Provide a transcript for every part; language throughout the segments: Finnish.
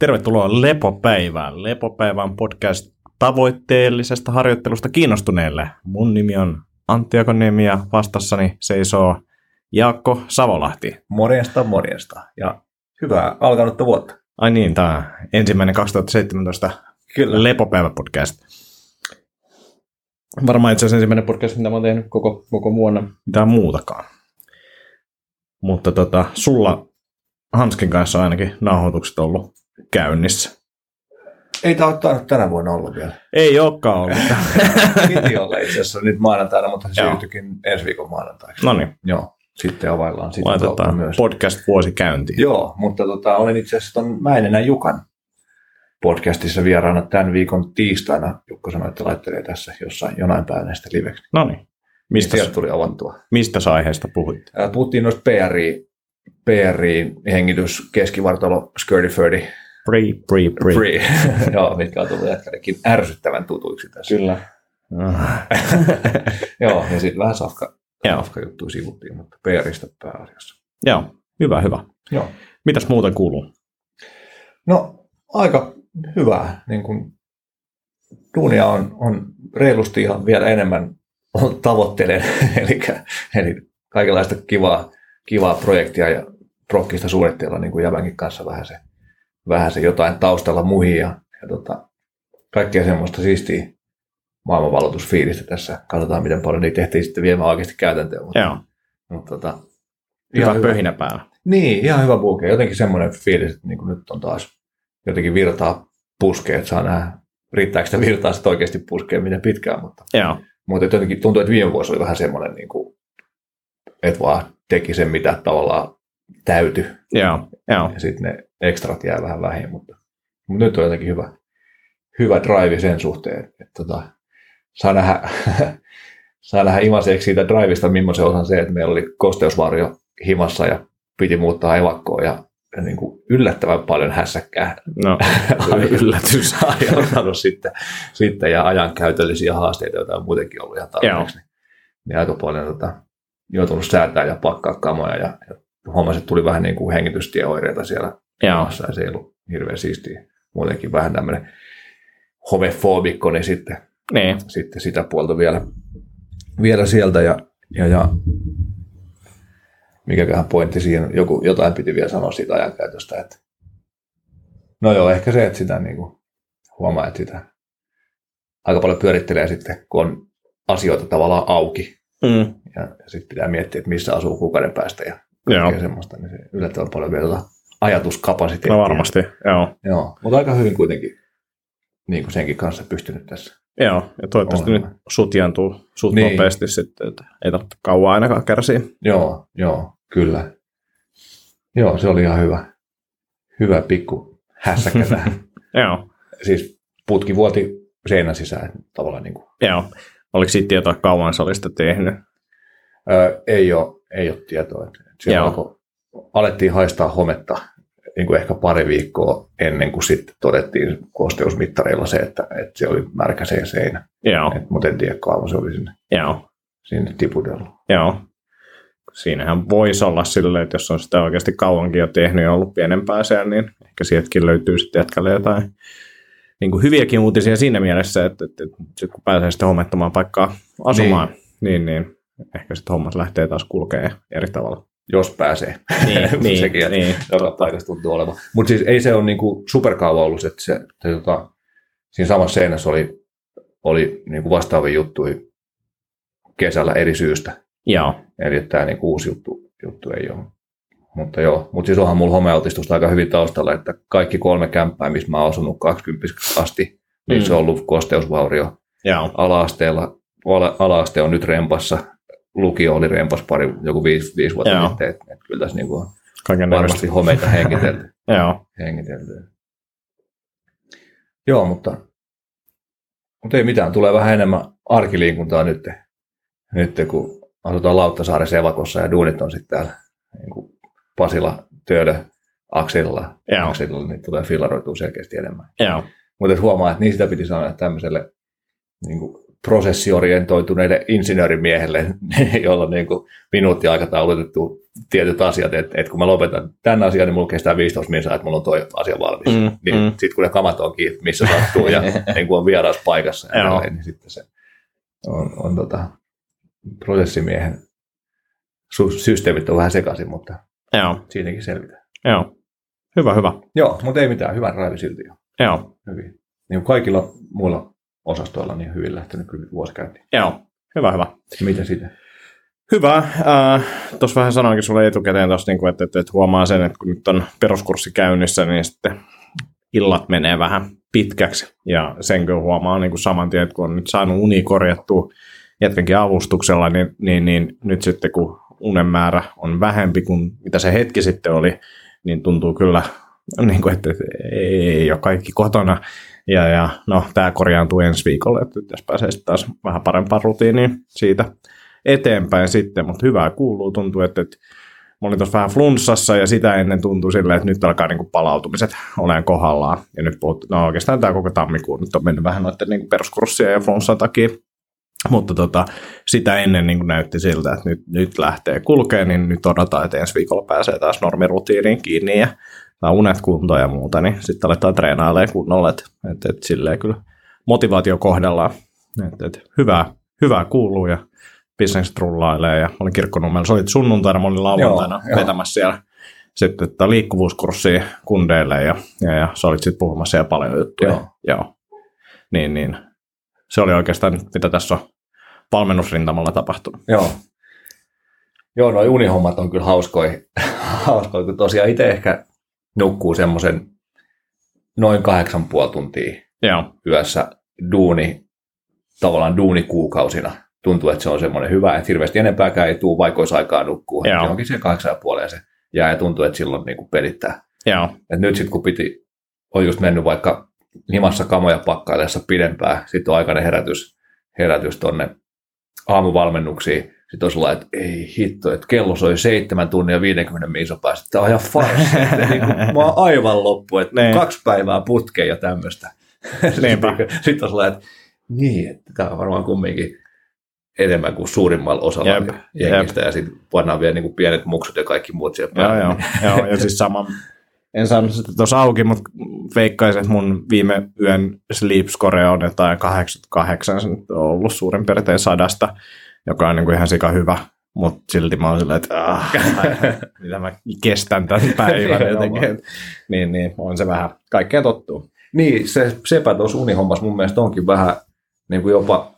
Tervetuloa Lepopäivään. Lepopäivän podcast tavoitteellisesta harjoittelusta kiinnostuneille. Mun nimi on Antti Akoniemi ja vastassani seisoo Jaakko Savolahti. Morjesta, morjesta. Ja hyvää alkanutta vuotta. Ai niin, tämä ensimmäinen 2017 Kyllä. Lepopäivä-podcast. Varmaan itse asiassa ensimmäinen podcast, mitä mä oon tehnyt koko, koko vuonna, mitään muutakaan. Mutta tota, sulla Hanskin kanssa on ainakin nauhoitukset ollut käynnissä. Ei tämä ole tänä vuonna olla vielä. Ei olekaan ollut. Piti olla itse asiassa nyt maanantaina, mutta se siirtyikin ensi viikon maanantaiksi. no niin, Joo, sitten availlaan sitä kautta laitetaan myös. podcast vuosi käyntiin. Joo, mutta tota, olen itse asiassa ton Mäinenä Jukan podcastissa vieraana tämän viikon tiistaina. Jukka sanoi, että laittelee tässä jossain jonain päivänä sitä liveksi. No niin, mistä, Sieltä tuli avantua. mistä aiheesta puhuit? Ää, Puhuttiin noista PRI, PRI hengitys, keskivartalo, skirty Pre, pre, pre. free, joo, mitkä on tullut jätkällekin ärsyttävän tutuiksi tässä. Kyllä. Joo, ja sitten vähän safka, safka juttuja sivuttiin, mutta PRistä pääasiassa. Joo, hyvä, hyvä. Joo. Mitäs muuten kuuluu? No, aika hyvää. Niin kun, duunia on, on reilusti ja vielä enemmän on tavoittelen, eli, eli kaikenlaista kivaa, kivaa projektia ja prokkista suunnitteilla niin kuin Jävänkin kanssa vähän se, vähän se jotain taustalla muihin ja, ja tota, kaikkea semmoista siistiä maailmanvalotusfiilistä tässä. Katsotaan, miten paljon niitä tehtiin sitten viemään oikeasti käytäntöön. Mutta, Joo, mutta tota, hyvä pöhinä päällä. Niin, ihan hyvä buke. Jotenkin semmoinen fiilis, että niin kuin nyt on taas jotenkin virtaa puskee, että saa nähdä, riittääkö sitä virtaa sitten oikeasti puskee miten pitkään, mutta, Joo, mutta jotenkin tuntuu, että viime vuosi oli vähän semmoinen, niin kuin, että vaan teki sen, mitä tavallaan täyty, joo, joo. ja sitten ne ekstrat jää vähän vähin, mutta, mutta nyt on jotenkin hyvä, hyvä drive sen suhteen, että, että tota, saa nähdä, saa nähdä imaseeksi siitä drivista, millaisen osan se, että meillä oli kosteusvarjo himassa ja piti muuttaa evakkoon ja, niin kuin yllättävän paljon hässäkkää No, yllätys. aiheuttanut sitten, sitten ja ajankäytöllisiä haasteita, joita on muutenkin ollut ihan tarpeeksi. Niin, niin aika paljon tota, joutunut säätää ja pakkaa kamoja ja, ja huomasin, että tuli vähän niin kuin hengitystieoireita siellä Joo, se ei ollut hirveän siistiä. Muutenkin vähän tämmöinen homefobikko, niin sitten, niin. sitten sitä puolta vielä, vielä sieltä ja, ja, ja mikäköhän pointti siinä, on? joku, jotain piti vielä sanoa siitä ajankäytöstä, että no joo, ehkä se, että sitä niin kuin huomaa, että sitä aika paljon pyörittelee sitten, kun on asioita tavallaan auki Mm. ja, ja sitten pitää miettiä, että missä asuu kuukauden päästä ja, ja semmoista, niin se yllättävän paljon vielä tuota ajatuskapasiteettia. no varmasti, joo. Joo, mutta aika hyvin kuitenkin niin kuin senkin kanssa pystynyt tässä. Joo, ja toivottavasti Olemme. nyt sutjaantuu suht Niin. nopeasti sitten, että ei tarvitse kauan ainakaan kärsiä. Joo, joo, kyllä. Joo, se oli ihan hyvä, hyvä pikku hässäkkä tähän. Joo, Siis putki vuoti seinän sisään tavallaan niin kuin, joo. Oliko siitä tietoa kauan sä olisit tehnyt? Öö, ei, ole, ei ole tietoa. Joo. alkoi, alettiin haistaa hometta niin kuin ehkä pari viikkoa ennen kuin sitten todettiin kosteusmittareilla se, että, että se oli märkä se seinä. Joo, Et, mutta en tiedä kauan se oli sinne, joo, sinne tipudellut. joo. Siinähän voisi olla silleen, että jos on sitä oikeasti kauankin jo tehnyt ja ollut pienempää siellä, niin ehkä sieltäkin löytyy sitten jätkälle jotain niin kuin hyviäkin uutisia siinä mielessä, että, että, että kun pääsee sitten hommettamaan paikkaa asumaan, niin, niin, niin ehkä sitten hommat lähtee taas kulkee eri tavalla. Jos pääsee. Niin, niin, Sekin, että niin. joka paikassa tuntuu olevan. Mutta siis ei se ole niinku superkauan ollut, että se, se tota, siinä samassa seinässä oli, oli niinku vastaavia juttuja kesällä eri syystä. Joo, Eli tämä niinku uusi juttu, juttu ei ole. Mutta joo, mutta siis onhan mulla homealtistusta aika hyvin taustalla, että kaikki kolme kämppää, missä mä oon asunut 20 asti, niin Mm. se on ollut kosteusvaurio. joo, Ala-asteella, ala- ala-aste on nyt rempassa, lukio oli rempas pari, joku viisi, viisi vuotta Joo. sitten, että, että kyllä tässä niinku kaiken varmasti homeita hengitelty. Joo, hengitelty. Joo, mutta, mutta ei mitään, tulee vähän enemmän arkiliikuntaa nyt, nyt kun asutaan Lauttasaaren Evakossa ja duunit on sitten täällä niin kuin Pasila, Töölö, Akselilla, Joo. Akselilla, niin tulee fillaroitua selkeästi enemmän. joo, Mutta et huomaa, että niin sitä piti sanoa tämmöiselle niin kuin prosessiorientoituneelle insinöörimiehelle, jolla on niin kuin minuutti aikataulutettu tietyt asiat, että, että kun mä lopetan tämän asian, niin mulla kestää 15 minuuttia, että mulla on toi asia valmis. Mm, niin mm. sitten kun ne kamat on kiinni, missä sattuu ja niin kun on vieras paikassa, ja näin, niin sitten se on, on tota, prosessimiehen systeemit on vähän sekaisin, mutta Joo, siinäkin selvitään. joo. Hyvä, hyvä. Joo, mutta ei mitään, hyvän raivi silti jo. Joo, Hyvin. Niin kuin kaikilla muilla osastoilla niin hyvin lähtenyt kyllä vuosi käyntiin. joo. Hyvä, hyvä. Mitä sitten? Hyvä. Äh, Tuossa vähän sanoinkin sulle etukäteen, tossa, niin että, että, että huomaa sen, että kun nyt on peruskurssi käynnissä, niin sitten illat menee vähän pitkäksi. Ja sen kyllä huomaa niin kuin saman tien, että kun on nyt saanut uni korjattua jätkänkin avustuksella, niin, niin, niin nyt sitten kun unen määrä on vähempi kuin mitä se hetki sitten oli, niin tuntuu kyllä, niin kuin, että, että ei ole kaikki kotona. Ja, ja no, tämä korjaantuu ensi viikolla, että tässä pääsee sitten taas vähän parempaan rutiiniin siitä eteenpäin sitten, mutta hyvää kuuluu. Tuntuu, että, että mä olin tuossa vähän flunssassa ja sitä ennen tuntui silleen, että nyt alkaa niinku palautumiset olemaan kohdallaan. Ja nyt puhut, no oikeastaan tämä koko tammikuu nyt on mennyt vähän noiden niinku peruskurssia ja flunssan takia. Mutta tota, sitä ennen niin näytti siltä, että nyt, nyt lähtee kulkeen, niin nyt odotetaan, että ensi viikolla pääsee taas normirutiiniin kiinni ja saa unet kuntoon ja muuta, niin sitten aletaan treenailemaan kunnolla, että et, et silleen kyllä motivaatio kohdallaan. Et, et, hyvää, hyvää kuuluu ja bisnekset rullailee ja olin kirkkonummella, se oli sunnuntaina, mä olin lauantaina Joo, joo. vetämässä siellä sitten tätä liikkuvuuskurssia kundeille ja, ja, ja sä olit sitten puhumassa siellä paljon juttuja. Joo. Joo. Niin, niin. Se oli oikeastaan mitä tässä on valmennusrintamalla tapahtunut. Joo. Joo, noi unihommat on kyllä hauskoja, hauskoja kun tosiaan itse ehkä nukkuu semmoisen noin kahdeksan puoli tuntia Joo, yössä duuni, tavallaan duunikuukausina. Tuntuu, että se on semmoinen hyvä, että hirveästi enempääkään ei tule, vaikka olisi aikaa nukkua. Joo. Johonkin siihen kahdeksan ja puoleen se jää ja tuntuu, että silloin niin kuin pelittää. joo, Et nyt sitten kun piti, on just mennyt vaikka himassa kamoja pakkaillessa pidempään, sitten on aikainen herätys, herätys tonne aamuvalmennuksiin, sitten on sellainen, että ei hitto, että kello soi 7 tunnin ja 50 minuutin päästä. Tämä on ihan farsi. että niin kuin, mä oon aivan loppu, että Niin. kaksi päivää putkeen ja tämmöistä. Sitten on sellainen, että niin, että tämä on varmaan kumminkin enemmän kuin suurimmalla osalla Jep, jengistä. Ja sitten pannaan vielä niin kuin pienet muksut ja kaikki muut siellä joo, päälle. joo, joo. Ja siis sama, en saanut sitä tuossa auki, mutta veikkaisin, että mun viime yön sleep score on jotain 88, se on ollut suurin piirtein sadasta, joka on niin kuin ihan sika hyvä, mutta silti mä oon silleen, että ah, mitä mä kestän tämän päivän jotenkin. Niin, niin, on se vähän, kaikkea tottuu. Niin, se sepä tuossa unihommassa mun mielestä onkin vähän niin kuin jopa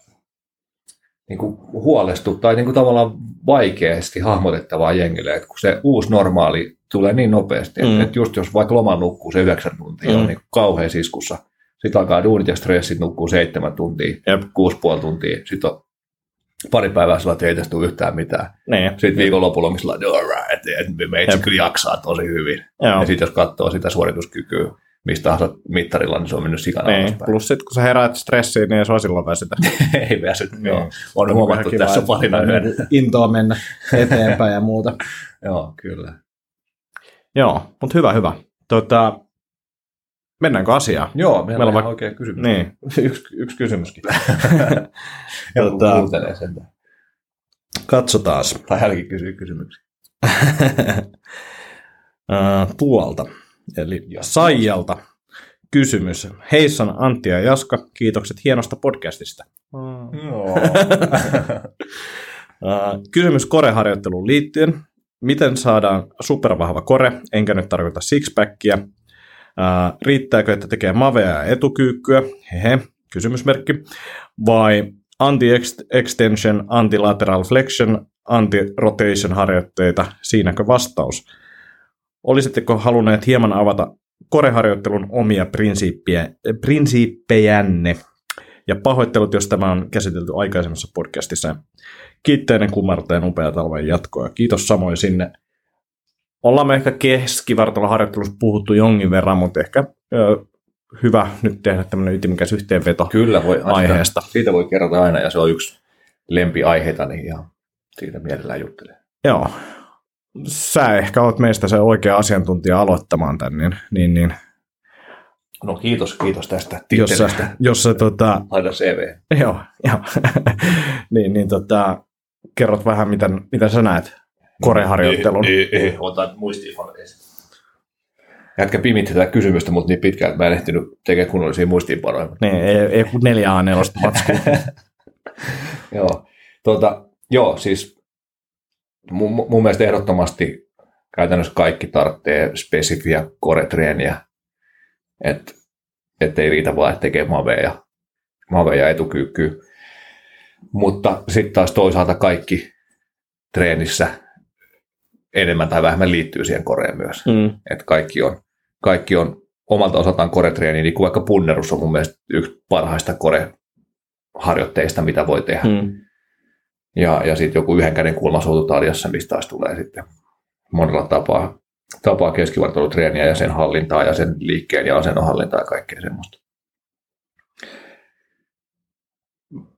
niin kuin huolestu tai niin kuin tavallaan vaikeasti hahmotettavaa jengille, että kun se uusi normaali tulee niin nopeasti, Mm. että just jos vaikka loma nukkuu se yhdeksän tuntia, mm. On niin kauhean siskussa, sitten alkaa duunit ja stressit nukkuu seitsemän tuntia, Jep. kuusi puoli tuntia, sitten on pari päivää sillä, että ei tästä tule yhtään mitään. Niin, Sitten viikonlopulla onkin sillä, että all right, että me itse Jep. kyllä jaksaa tosi hyvin. joo. Ja sitten jos katsoo sitä suorituskykyä mistä tahansa mittarilla, niin se on mennyt sikana Niin, alaspäin. plus sitten kun sä heräät stressiin, niin ei sua silloin väsytä. ei väsy. Niin. Joo. On On huomattu kiva, tässä parina yönä. Intoa mennä eteenpäin ja muuta. Joo, kyllä. Joo, mutta hyvä, hyvä. Tota, mennäänkö asiaan? Joo, meillä, Meillä on vaikka- oikein kysymys. Niin, yksi, yksi kysymyskin. Tota- kuuntelee sen. Katsotaan. Tai hänkin kysyy kysymyksiä. Tuolta, eli Saijalta kysymys. Heissan Antti ja Jaska, kiitokset hienosta podcastista. Kysymys koreharjoitteluun liittyen. Miten saadaan supervahva kore, enkä nyt tarkoita sixpackia? Äh, Riittääkö, että tekee mavea ja etukyykkyä? Hehe, kysymysmerkki. Vai anti-extension, anti-lateral flexion, anti-rotation harjoitteita? Siinäkö vastaus? Olisitteko halunneet hieman avata koreharjoittelun omia prinsiippejänne? Ja pahoittelut, jos tämä on käsitelty aikaisemmassa podcastissa. Kiitteinen kumarteen upea talven jatkoa. Kiitos samoin sinne. Ollaan me ehkä keskivartalo harjoittelussa puhuttu jonkin verran, mutta ehkä ö, hyvä nyt tehdä tämmöinen ytimikäs yhteenveto Kyllä voi. aiheesta. Siitä voi kerrota aina, ja se on yksi lempiaiheita, niin ihan siitä mielellään juttelee. Joo. Sä ehkä olet meistä se oikea asiantuntija aloittamaan tän, niin, niin, niin No kiitos, kiitos tästä jos sä, tittelistä. jos sä tota, Laita CV. joo, joo. niin, niin tota, kerrot vähän, mitä, mitä sä näet koreharjoittelun. Ei, ei, ei. Otan muistiinpanoja. Jätkä pimitti tätä kysymystä, mutta niin pitkään, että mä en ehtinyt tekemään kunnollisia muistiinpanoja. Niin, ei, ei kun neljä A4 joo. Tuota, joo, siis mun, mun mielestä ehdottomasti käytännössä kaikki tarvitsee spesifiä koretreeniä. Että et ei riitä vaan, että tekee maveja, maveja etukyykkyä. Mutta sitten taas toisaalta kaikki treenissä enemmän tai vähemmän liittyy siihen koreen myös. Mm. Että kaikki on, kaikki on omalta osaltaan koretreeni, niin kuin vaikka punnerus on mun mielestä yksi parhaista koreharjoitteista, mitä voi tehdä. Mm. Ja, ja sitten joku yhden käden kulmasoutu taljassa, mistä taas tulee sitten monella tapaa, tapaa keskivartalotreeniä ja sen hallintaa ja sen liikkeen ja asennon hallintaa ja kaikkea semmoista.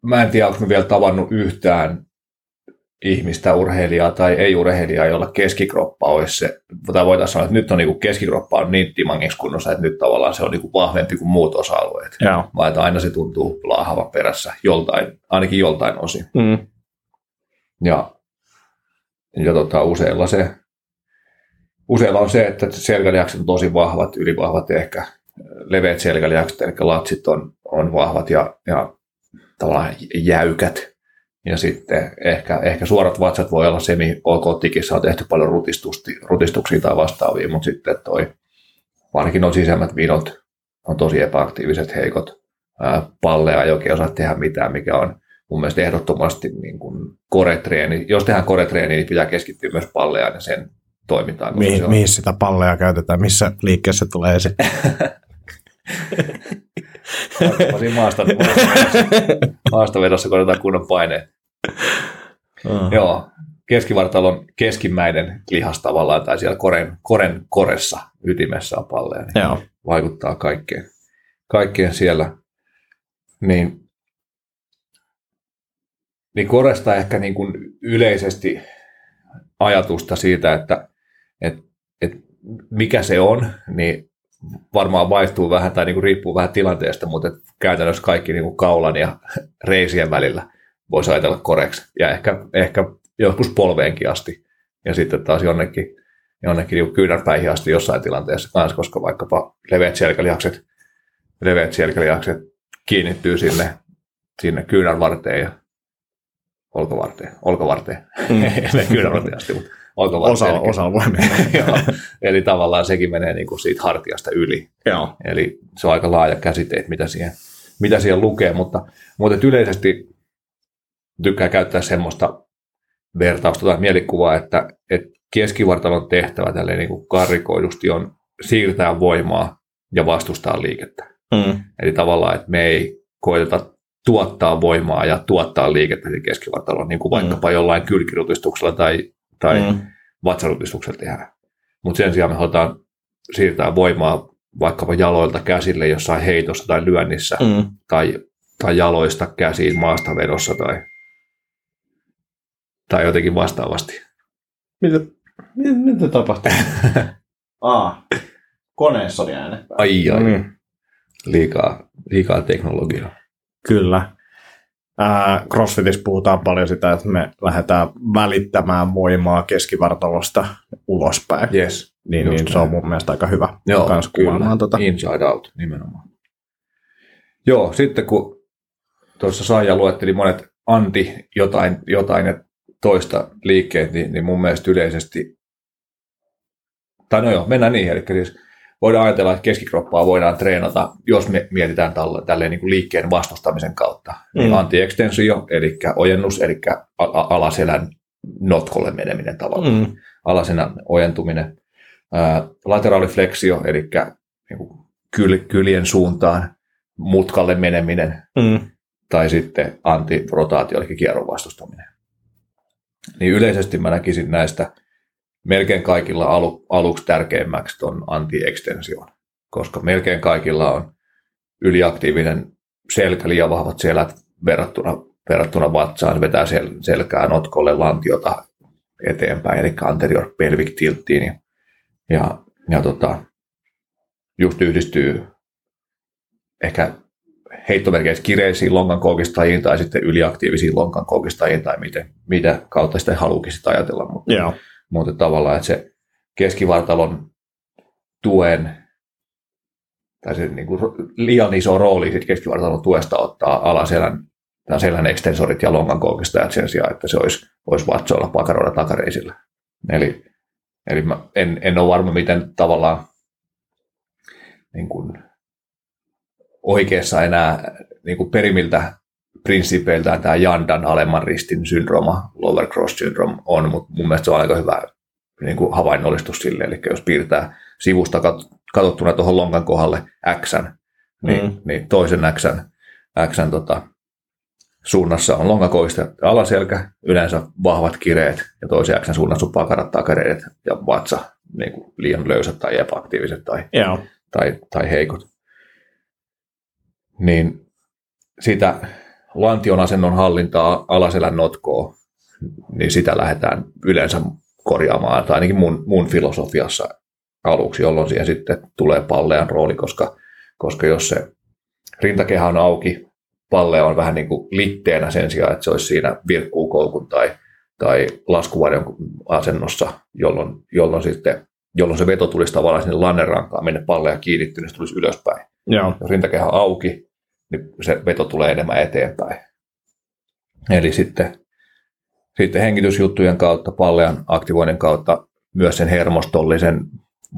Mä en tiedä, onko vielä tavannut yhtään ihmistä, urheilijaa tai ei-urheilijaa, jolla keskikroppa olisi se, tai voitaisiin sanoa, että nyt on niin keskikroppa on niin timangiksi kunnossa, että nyt tavallaan se on niin vahvempi kuin muut osa-alueet. Joo. Vaan että aina se tuntuu laahavan perässä joltain, ainakin joltain osin. Mm. Ja, ja tota, useilla, se, useilla on se, että selkälihakset on tosi vahvat, ylivahvat ehkä leveät selkälihakset, eli latsit on, on vahvat ja, ja tavallaan jäykät ja sitten ehkä, ehkä suorat vatsat voi olla semi ok tikissä on tehty paljon rutistuksia tai vastaavia, mutta sitten toi, varsinkin on sisämmät vinot, on tosi epäaktiiviset, heikot. Palleja ei oikein osaa tehdä mitään, mikä on mun mielestä ehdottomasti niin kuin koretreeni. Jos tehdään koretreeni, niin pitää keskittyä myös palleja ja sen toimintaan. Mihin, se on... mihin sitä palleja käytetään? Missä liikkeessä tulee se? maasta, maastavedossa, kun otetaan kunnon paineet. Uh. Joo, keskivartalon keskimmäinen lihas tavallaan, tai siellä koren, koren koressa ytimessä on palleja, niin Joo. vaikuttaa kaikkeen, kaikkeen siellä. Niin, niin koresta ehkä niin kuin yleisesti ajatusta siitä, että, että, että mikä se on, niin varmaan vaihtuu vähän tai niin kuin riippuu vähän tilanteesta, mutta käytännössä kaikki niin kuin kaulan ja reisien välillä voisi ajatella koreksi. Ja ehkä, ehkä joskus polveenkin asti. Ja sitten taas jonnekin, jonnekin niin kyynärpäihin asti jossain tilanteessa kanssa, koska vaikkapa leveät selkälihakset, leveät selkälihakset kiinnittyy sinne, sinne kyynärvarteen ja olkavarteen, olkavarteen, mm. kyynärvarteen asti, mutta Osa, osa voi mennä. Eli tavallaan sekin menee niin kuin siitä hartiasta yli. Joo. Eli se on aika laaja käsite, mitä siihen, mitä siihen lukee, mutta, mutta yleisesti tykkää käyttää semmoista vertausta tai mielikuvaa, että, että keskivartalon tehtävä tälleen niin kuin karrikoidusti on siirtää voimaa ja vastustaa liikettä. Mm. Eli tavallaan, että me ei koeteta tuottaa voimaa ja tuottaa liikettä keskivartaloon, niin kuin mm. vaikkapa jollain kylkirutistuksella tai, tai mm. vatsarutistuksella tehdään. Mutta sen sijaan me halutaan siirtää voimaa vaikkapa jaloilta käsille jossain heitossa tai lyönnissä mm. tai, tai jaloista käsiin maastavedossa tai tai jotenkin vastaavasti. Mitä, mitä, mitä tapahtuu? Aa, koneessa oli äänet. Ai ai. Mm. Liikaa, liikaa teknologiaa. Kyllä. Ää, CrossFitissä puhutaan paljon sitä, että me lähdetään välittämään voimaa keskivartalosta ulospäin. Yes. Niin, niin se on mun mielestä aika hyvä. Joo, kans kyllä. Tota. Inside out nimenomaan. Joo, sitten kun tuossa Saija luetteli monet anti jotain, jotain että toista liikkeet, niin, niin mun mielestä yleisesti, tai no joo, mennään niin, eli siis voidaan ajatella, että keskikroppaa voidaan treenata, jos me mietitään tälle, tälleen niin kuin liikkeen vastustamisen kautta. Mm. antiekstensio, eli ojennus, eli alaselän notkolle meneminen tavallaan, mm. alaselän ojentuminen. Ää, lateraalifleksio, eli niin kuin kyl, kyljen suuntaan mutkalle meneminen, mm. tai sitten antirotaatio, eli kierron vastustaminen niin yleisesti mä näkisin näistä melkein kaikilla alu, aluksi tärkeimmäksi tuon anti-extension, koska melkein kaikilla on yliaktiivinen selkä, liian vahvat selät verrattuna, verrattuna vatsaan, vetää sel, selkää notkolle lantiota eteenpäin, eli anterior pelvic tilttiin, ja, ja tota, just yhdistyy ehkä heittomerkeissä kireisiin lonkan koukistajiin tai sitten yliaktiivisiin lonkan koukistajiin tai miten, mitä kautta sitä haluukin sitä ajatella. Mutta, Joo. mutta tavallaan, että se keskivartalon tuen tai se niin kuin liian iso rooli sit keskivartalon tuesta ottaa alaselän, tai selän ekstensorit ja longan koukistajat sen sijaan, että se olisi, olisi vatsoilla, pakaroida, takareisillä. Eli, eli mä en, en ole varma, miten tavallaan niin kuin oikeassa enää niin kuin perimiltä prinsipeiltään tämä Jandan alemman ristin syndrooma, lower cross syndrome on, mutta mun mielestä se on aika hyvä niin kuin havainnollistus sille, eli jos piirtää sivusta katsottuna tuohon lonkan kohdalle X, niin, mm. niin toisen X, X tota, suunnassa on lonkakoista alaselkä, yleensä vahvat kireet, ja toisen X suunnassa on pakarat, takareidet ja vatsa niin kuin liian löysät tai epäaktiiviset tai, yeah. tai, tai heikot. Niin sitä lantion asennon hallintaa, alaselän notkoa, niin sitä lähdetään yleensä korjaamaan, tai ainakin mun, mun filosofiassa aluksi, jolloin siihen sitten tulee pallean rooli, koska, koska jos se rintakehä on auki, palle on vähän niin kuin litteenä sen sijaan, että se olisi siinä virkkuukoukun tai, tai laskuvarjon asennossa, jolloin, jolloin, sitten, jolloin se veto tulisi tavallaan sinne lannerankaan, mennä palleja kiinnittyä, niin se tulisi ylöspäin. Joo. Jos rintakehä auki, niin se veto tulee enemmän eteenpäin. Eli sitten, sitten hengitysjuttujen kautta, pallean aktivoinnin kautta, myös sen hermostollisen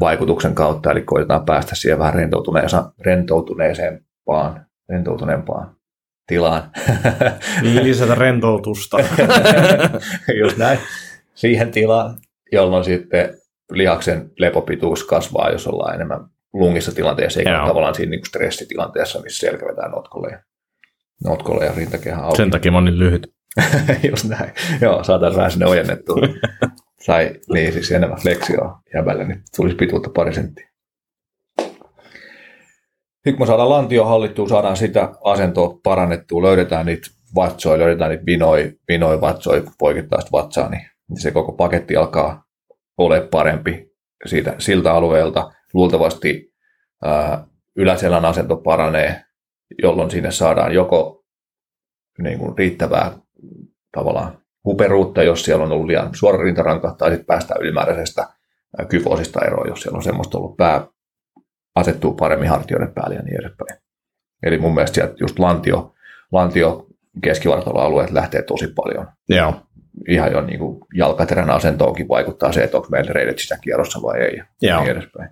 vaikutuksen kautta, eli koitetaan päästä siihen vähän rentoutuneeseen, rentoutuneempaan tilaan. Lisätä rentoutusta. Just näin. Siihen tilaan, jolloin sitten lihaksen lepopituus kasvaa, jos ollaan enemmän lungissa tilanteessa, eikä Joo. tavallaan siinä niin kuin stressitilanteessa, missä selkä vetää notkolle ja, notkolle ja rintakehä auki. Sen takia mä niin lyhyt. Just näin. Joo, saataisiin vähän sinne ojennettua. Tai niin, siis enemmän fleksioa jäbälle, niin tulisi pituutta pari senttiä. Nyt kun me saadaan lantio hallittua, saadaan sitä asentoa parannettua, löydetään niitä vatsoja, löydetään niitä vinoja, vinoja vatsoja, poikittaista vatsaa, niin se koko paketti alkaa ole parempi siitä, siltä alueelta. Luultavasti ää, yläselän asento paranee, jolloin sinne saadaan joko niin kuin riittävää tavallaan huperuutta, jos siellä on ollut liian suora rintaranka, tai sitten päästään ylimääräisestä kyfoosista eroon, jos siellä on semmoista ollut pää asettuu paremmin hartioiden päälle ja niin edespäin. Eli mun mielestä sieltä just lantio, lantio keskivartaloalueet lähtee tosi paljon. Joo. Ihan jo niin kuin jalkaterän asentoonkin vaikuttaa se, että onko meillä reidet sitä kierrossa vai ei. Ja niin edespäin.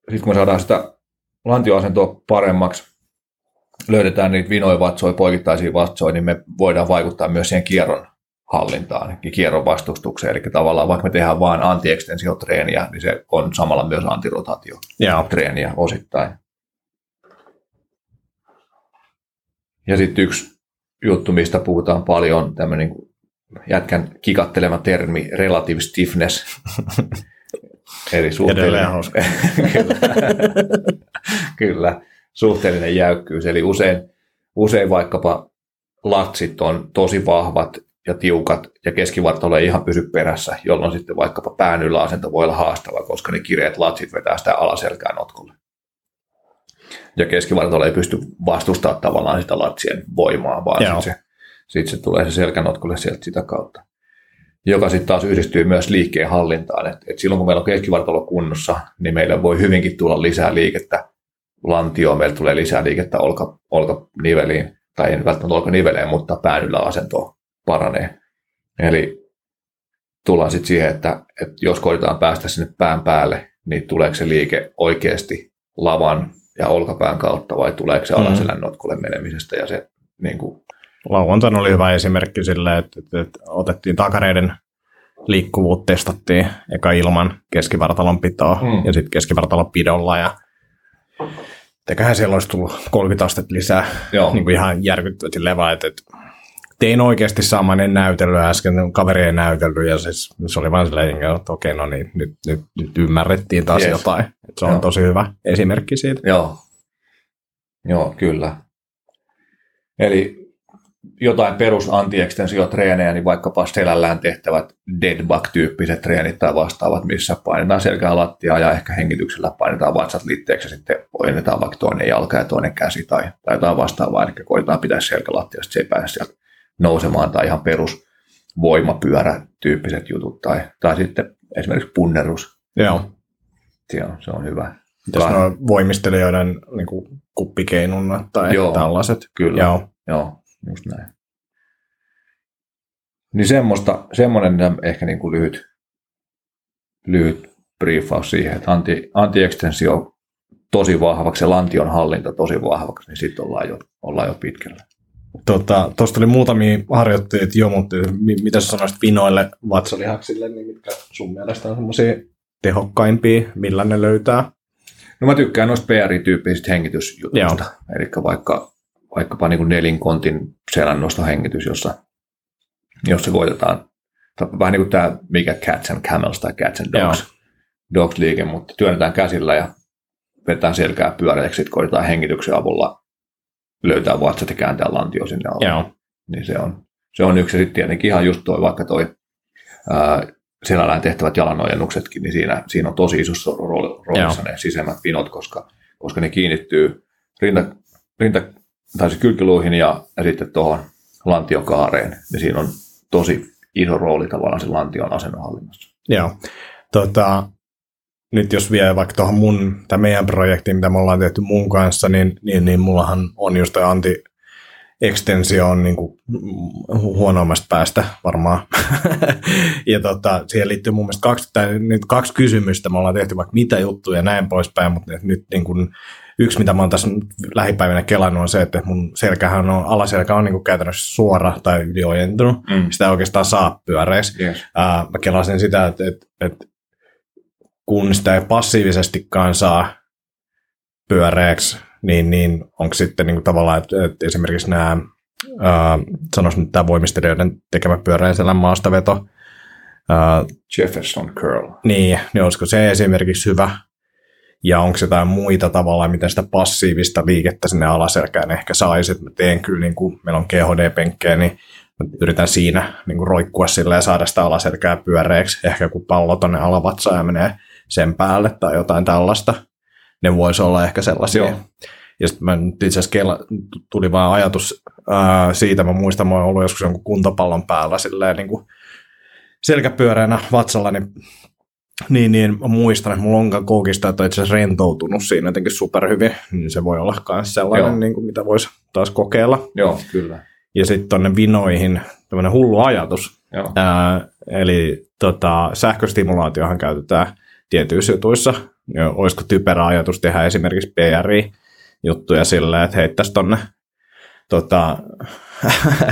Sitten kun me saadaan sitä lantioasentoa paremmaksi, löydetään niitä vinoja vatsoja, poikittaisia vatsoja, niin me voidaan vaikuttaa myös siihen kierron hallintaan, kierron vastustukseen. Eli tavallaan vaikka me tehdään vain antiekstensiotreeniä, niin se on samalla myös antirotaatiotreeniä osittain. Ja sitten yksi juttu, mistä puhutaan paljon, tämmöinen jätkän kikattelema termi, relative stiffness. Eli suhteellinen, kyllä, kyllä, suhteellinen jäykkyys. Eli usein, usein vaikkapa latsit on tosi vahvat ja tiukat ja keskivartalo ei ihan pysy perässä, jolloin sitten vaikkapa pään yläasento voi olla haastava, koska ne kireet latsit vetää sitä alaselkään notkolle. Ja keskivartalo ei pysty vastustamaan tavallaan sitä latsien voimaa, vaan sitten se, sit se tulee se selkänotkolle sieltä sitä kautta. Joka sitten taas yhdistyy myös liikkeen hallintaan. Et, et silloin kun meillä on keskivartalo kunnossa, niin meillä voi hyvinkin tulla lisää liikettä lantioon, meillä tulee lisää liikettä olka, olkaniveliin, tai ei välttämättä olkaniveleen, mutta pään yläasentoon paranee. Eli tullaan sitten siihen, että, että jos koitetaan päästä sinne pään päälle, niin tuleeko se liike oikeasti lavan ja olkapään kautta vai tuleeko se mm. alaselän notkulle menemisestä ja se niin kuin... Lauantaina oli hyvä esimerkki sille, että, että, että otettiin takareiden liikkuvuutta, testattiin eka ilman keskivartalon pitoa mm. ja sitten keskivartalon pidolla ja Teköhän siellä olisi tullut 30 astetta lisää, Joo. niin kuin ihan järkyttävästi levää, että, että tein oikeasti samanen näytellyt äsken, kaveri ei näytellyt, ja siis se oli vain silleen, että okei, no niin, nyt, nyt, nyt ymmärrettiin taas yes. jotain. Että se on Joo. tosi hyvä esimerkki siitä. Joo, Joo kyllä. Eli jotain perus antiekstensiotreenejä, niin vaikkapa selällään tehtävät deadbug-tyyppiset treenit tai vastaavat, missä painetaan selkää lattiaa ja ehkä hengityksellä painetaan vatsat liitteeksi ja sitten ojennetaan vaikka toinen jalka ja toinen käsi tai, tai jotain vastaavaa, eli koitetaan pitää selkälattiasta, se ei pääse sieltä nousemaan tai ihan perus, voimapyörä-tyyppiset jutut tai, tai sitten esimerkiksi punnerus. Joo. Se on, se on hyvä. Mitäs nuo voimistelijoiden niin kuin kuppikeinunna tai Joo, tällaiset? Kyllä, Joo. joo just näin. Niin semmoista, semmoinen ehkä niin kuin lyhyt, lyhyt briefaus siihen, että anti, anti-ekstensio tosi vahvaksi ja lantion hallinta tosi vahvaksi, niin sitten ollaan jo, ollaan jo pitkällä. Tota, Tuosta oli muutamia harjoitteita jo, mutta mi- mitä sä sanoisit vinoille vatsalihaksille, niin mitkä sun mielestä on semmoisia tehokkaimpia, millä ne löytää? No mä tykkään noista PR-tyyppisistä hengitysjutuista, eli vaikka, vaikkapa niin kuin nelinkontin selännostohengitys, jossa, jossa koitetaan, vähän niin kuin tämä mikä Cats and Camels tai Cats and Dogs, dogs liike, mutta työnnetään käsillä ja vetään selkää pyöreäksi, sitten koitetaan hengityksen avulla löytää vatsat ja kääntää lantio sinne alle. Joo. Niin se on, se on yksi. Ja sitten tietenkin ihan just toi, vaikka toi ää, selällään tehtävät jalanojennuksetkin, niin siinä, siinä on tosi isossa rooli- roolissa ne sisemmät pinot, koska, koska ne kiinnittyy rinta, rinta tai siis kylkiluihin ja, ja sitten tuohon lantiokaareen, niin siinä on tosi iso rooli tavallaan sen lantion asennonhallinnassa. Joo. Tota, nyt jos vie vaikka tuohon mun, tai meidän projektiin, mitä me ollaan tehty mun kanssa, niin, niin, niin mullahan on just toi anti ekstensio on niin kuin huonoimmasta päästä varmaan. ja tota, siihen liittyy mun mielestä kaksi, tai nyt kaksi kysymystä. Me ollaan tehty vaikka mitä juttuja ja näin poispäin, mutta nyt niin kuin, yksi, mitä mä oon tässä lähipäivinä kelannut, on se, että mun selkähän on, alaselkä on niin kuin käytännössä suora tai yliojentunut. Mm. Sitä ei oikeastaan saa pyöreäksi. Yes. Ää, mä kelasin sitä, että, että, että kun sitä ei passiivisestikaan saa pyöreäksi, niin, niin onko sitten niin kuin tavallaan, että, että esimerkiksi nämä, ää, sanoisin nyt tämä voimistelijoiden tekemä pyöreän selän maastaveto, ää, Jefferson curl. niin, niin olisiko se esimerkiksi hyvä, ja onko jotain muita tavalla, miten sitä passiivista liikettä sinne alaselkään ehkä saisi, että mä teen kyllä, niin kuin meillä on GHD-penkkejä, niin yritän siinä niin kuin roikkua sillä ja saada sitä alaselkää pyöreäksi, ehkä kun pallo tonne alavatsaan ja menee sen päälle tai jotain tällaista, ne voisi olla ehkä sellaisia. Joo. Ja sitten mä nyt itse asiassa tuli vaan ajatus ää, siitä, mä muistan, mä oon ollut joskus jonkun kuntopallon päällä silleen niin kuin selkäpyöreänä vatsalla, niin niin, niin mä muistan, että mulla onkaan koukista, että on itse asiassa rentoutunut siinä jotenkin superhyvin, niin se voi olla myös sellainen, Joo. niin kuin, mitä voisi taas kokeilla. Joo, kyllä. Ja sitten tonne vinoihin tämmöinen hullu ajatus. Joo. Ää, eli tota, sähköstimulaatiohan käytetään tietyissä jutuissa. Olisiko typerä ajatus tehdä esimerkiksi PRI-juttuja sillä, että heittäisi tonne tota,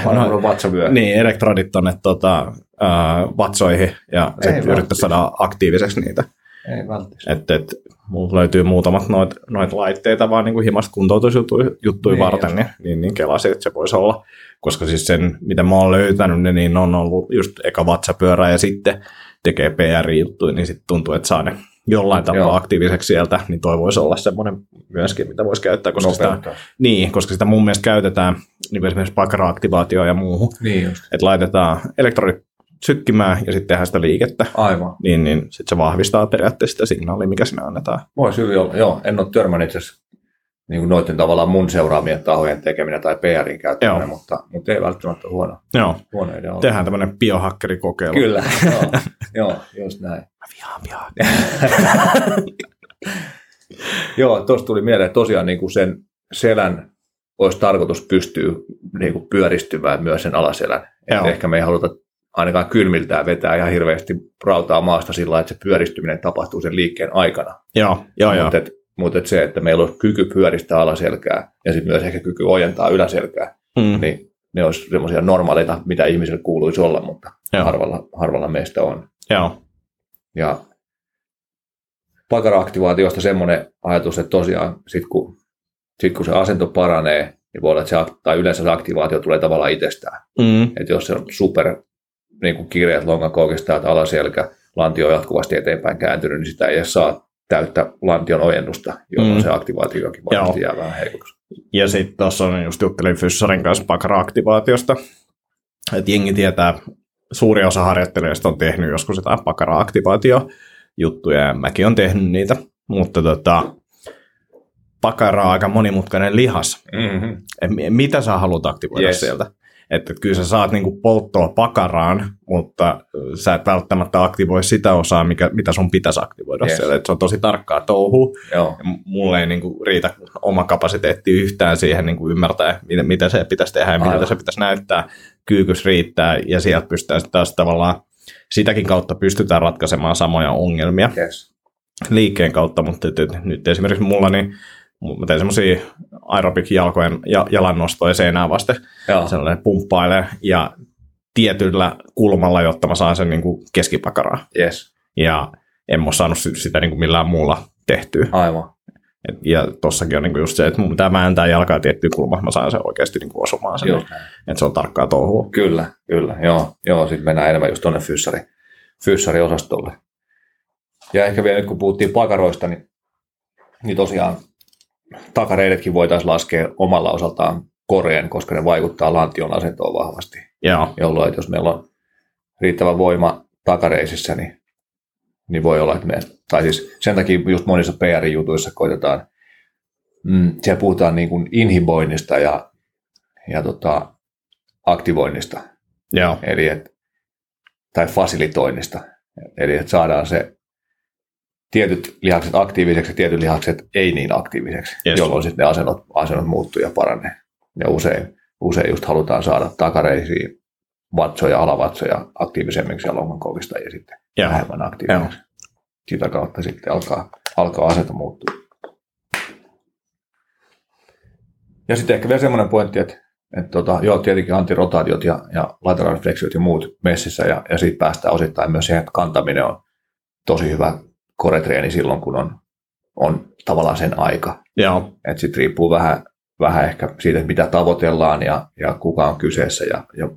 vatsavyö. niin, elektrodit tonne tota, ää, vatsoihin ja sitten yrittää saada aktiiviseksi niitä. Ei välttämättä. Että et, mulla löytyy muutamat noit, noit laitteita vaan niin himasta kuntoutusjuttuja Niin, varten, niin, niin, niin kelasin, että se voisi olla. Koska siis sen, mitä mä oon löytänyt, niin on ollut just eka vatsapyörä ja sitten tekee PR-juttuja, niin sitten tuntuu, että saa ne jollain tapaa Joo. aktiiviseksi sieltä, niin toi voisi olla semmoinen myöskin, mitä voisi käyttää, koska sitä, niin, koska sitä mun mielestä käytetään niin kuin esimerkiksi pakara-aktivaatioon ja muuhun, Niin just. että laitetaan elektrodit sykkimään ja sitten tehdään sitä liikettä, Aivan. niin, niin sitten se vahvistaa periaatteessa sitä signaalia, mikä sinne annetaan. Voisi hyvin olla. Joo, en ole törmännyt itse asiassa niin kuin noiden tavallaan mun seuraamien tahojen tekeminen tai PRin käyttäminen, Joo. mutta, mutta ei välttämättä huono, Joo, huono idea olla. tehdään tämmöinen biohakkerikokeilu. Kyllä, joo, joo, just näin. Mä vihaan biohakkeria. Joo, tuosta tuli mieleen, että tosiaan niin kuin sen selän olisi tarkoitus pystyä niin kuin pyöristymään myös sen alaselän. Et ehkä me ei haluta ainakaan kylmiltään vetää ihan hirveästi rautaa maasta sillä että se pyöristyminen tapahtuu sen liikkeen aikana. Joo, joo, joo. Mutta et, mut et se, että meillä olisi kyky pyöristää alaselkää ja sitten myös ehkä kyky ojentaa yläselkää, Mm. niin ne olisi semmoisia normaaleita, mitä ihmiselle kuuluisi olla, mutta Joo. harvalla, harvalla meistä on. Joo, Ja pakara-aktivaatiosta semmoinen ajatus, että tosiaan sit kun, sit kun se asento paranee, niin voi olla, että se, tai yleensä se aktivaatio tulee tavallaan itsestään. mm. Että jos se on super niin kuin kireät lonkakoukista että alaselkä, lantio on jatkuvasti eteenpäin kääntynyt, niin sitä ei edes saa täyttä lantion ojennusta, jolloin Mm. se aktivaatiokin varmasti jää vähän heikoksi. Ja sitten tuossa on just juttelin Fyssarin kanssa pakara-aktivaatiosta, että jengi tietää, suuri osa harjoittelijoista on tehnyt joskus jotain pakara-aktivaatio-juttuja, ja mäkin on tehnyt niitä, mutta tota, pakara on aika monimutkainen lihas. Mm-hmm. Et mi- mitä sä haluat aktivoida Yes. sieltä? Että kyllä sä saat niin kuin polttoa pakaraan, mutta sä et välttämättä aktivoi sitä osaa, mikä, mitä sun pitäisi aktivoida yes. siellä. Että se on tosi tarkkaa touhu. Joo. Mulle ei niin kuin riitä oma kapasiteetti yhtään siihen niin kuin ymmärtää, mitä, mitä se pitäisi tehdä ja Aivan. mitä se pitäisi näyttää. Kyykys riittää ja sieltä pystytään taas tavallaan sitäkin kautta pystytään ratkaisemaan samoja ongelmia yes. liikkeen kautta, mutta nyt, nyt esimerkiksi mulla niin mä teen semmoisia aerobik-jalkojen ja jalannostoja seinää vasten, Joo. sellainen pumppailee ja tietyllä kulmalla, jotta mä saan sen niin kuin keskipakaraa. Yes. Ja en ole saanut sitä niin kuin millään muulla tehtyä. Aivan. Et, ja tossakin on niin kuin just se, että mun pitää määntää jalkaa tiettyä kulmaa, mä saan sen oikeasti niin kuin osumaan sen. Just Että se on tarkkaa touhua. Kyllä, kyllä. Joo, joo sitten mennään enemmän just tuonne fyssari, fyssariosastolle. Ja ehkä vielä nyt kun puhuttiin pakaroista, niin, niin tosiaan takareidetkin voitaisiin laskea omalla osaltaan koreen, koska ne vaikuttaa lantion asentoon vahvasti. Joo. Jolloin, että jos meillä on riittävä voima takareisissä, niin, niin voi olla, että me, tai siis sen takia just monissa PR-jutuissa koitetaan, mm, siellä puhutaan niin kuin inhiboinnista ja, ja tota, aktivoinnista, Joo. eli et, tai fasilitoinnista, eli että saadaan se tietyt lihakset aktiiviseksi ja tietyt lihakset ei niin aktiiviseksi, Yes. jolloin sitten ne asennot, asennot muuttuu ja paranee. Ja usein, usein just halutaan saada takareisiin vatsoja, alavatsoja aktiivisemmiksi ja lonkankovista ja sitten Joo. vähemmän aktiiviseksi. Sitä kautta sitten alkaa, alkaa asento muuttua. Ja sitten ehkä vielä semmoinen pointti, että, että tota, joo, tietenkin antirotaatiot ja, ja lateraalifleksiot ja muut messissä, ja, ja siitä päästään osittain myös siihen, että kantaminen on tosi hyvä koretreeni silloin, kun on, on tavallaan sen aika. Joo. Että sitten riippuu vähän, vähän ehkä siitä, mitä tavoitellaan ja, ja kuka on kyseessä ja, ja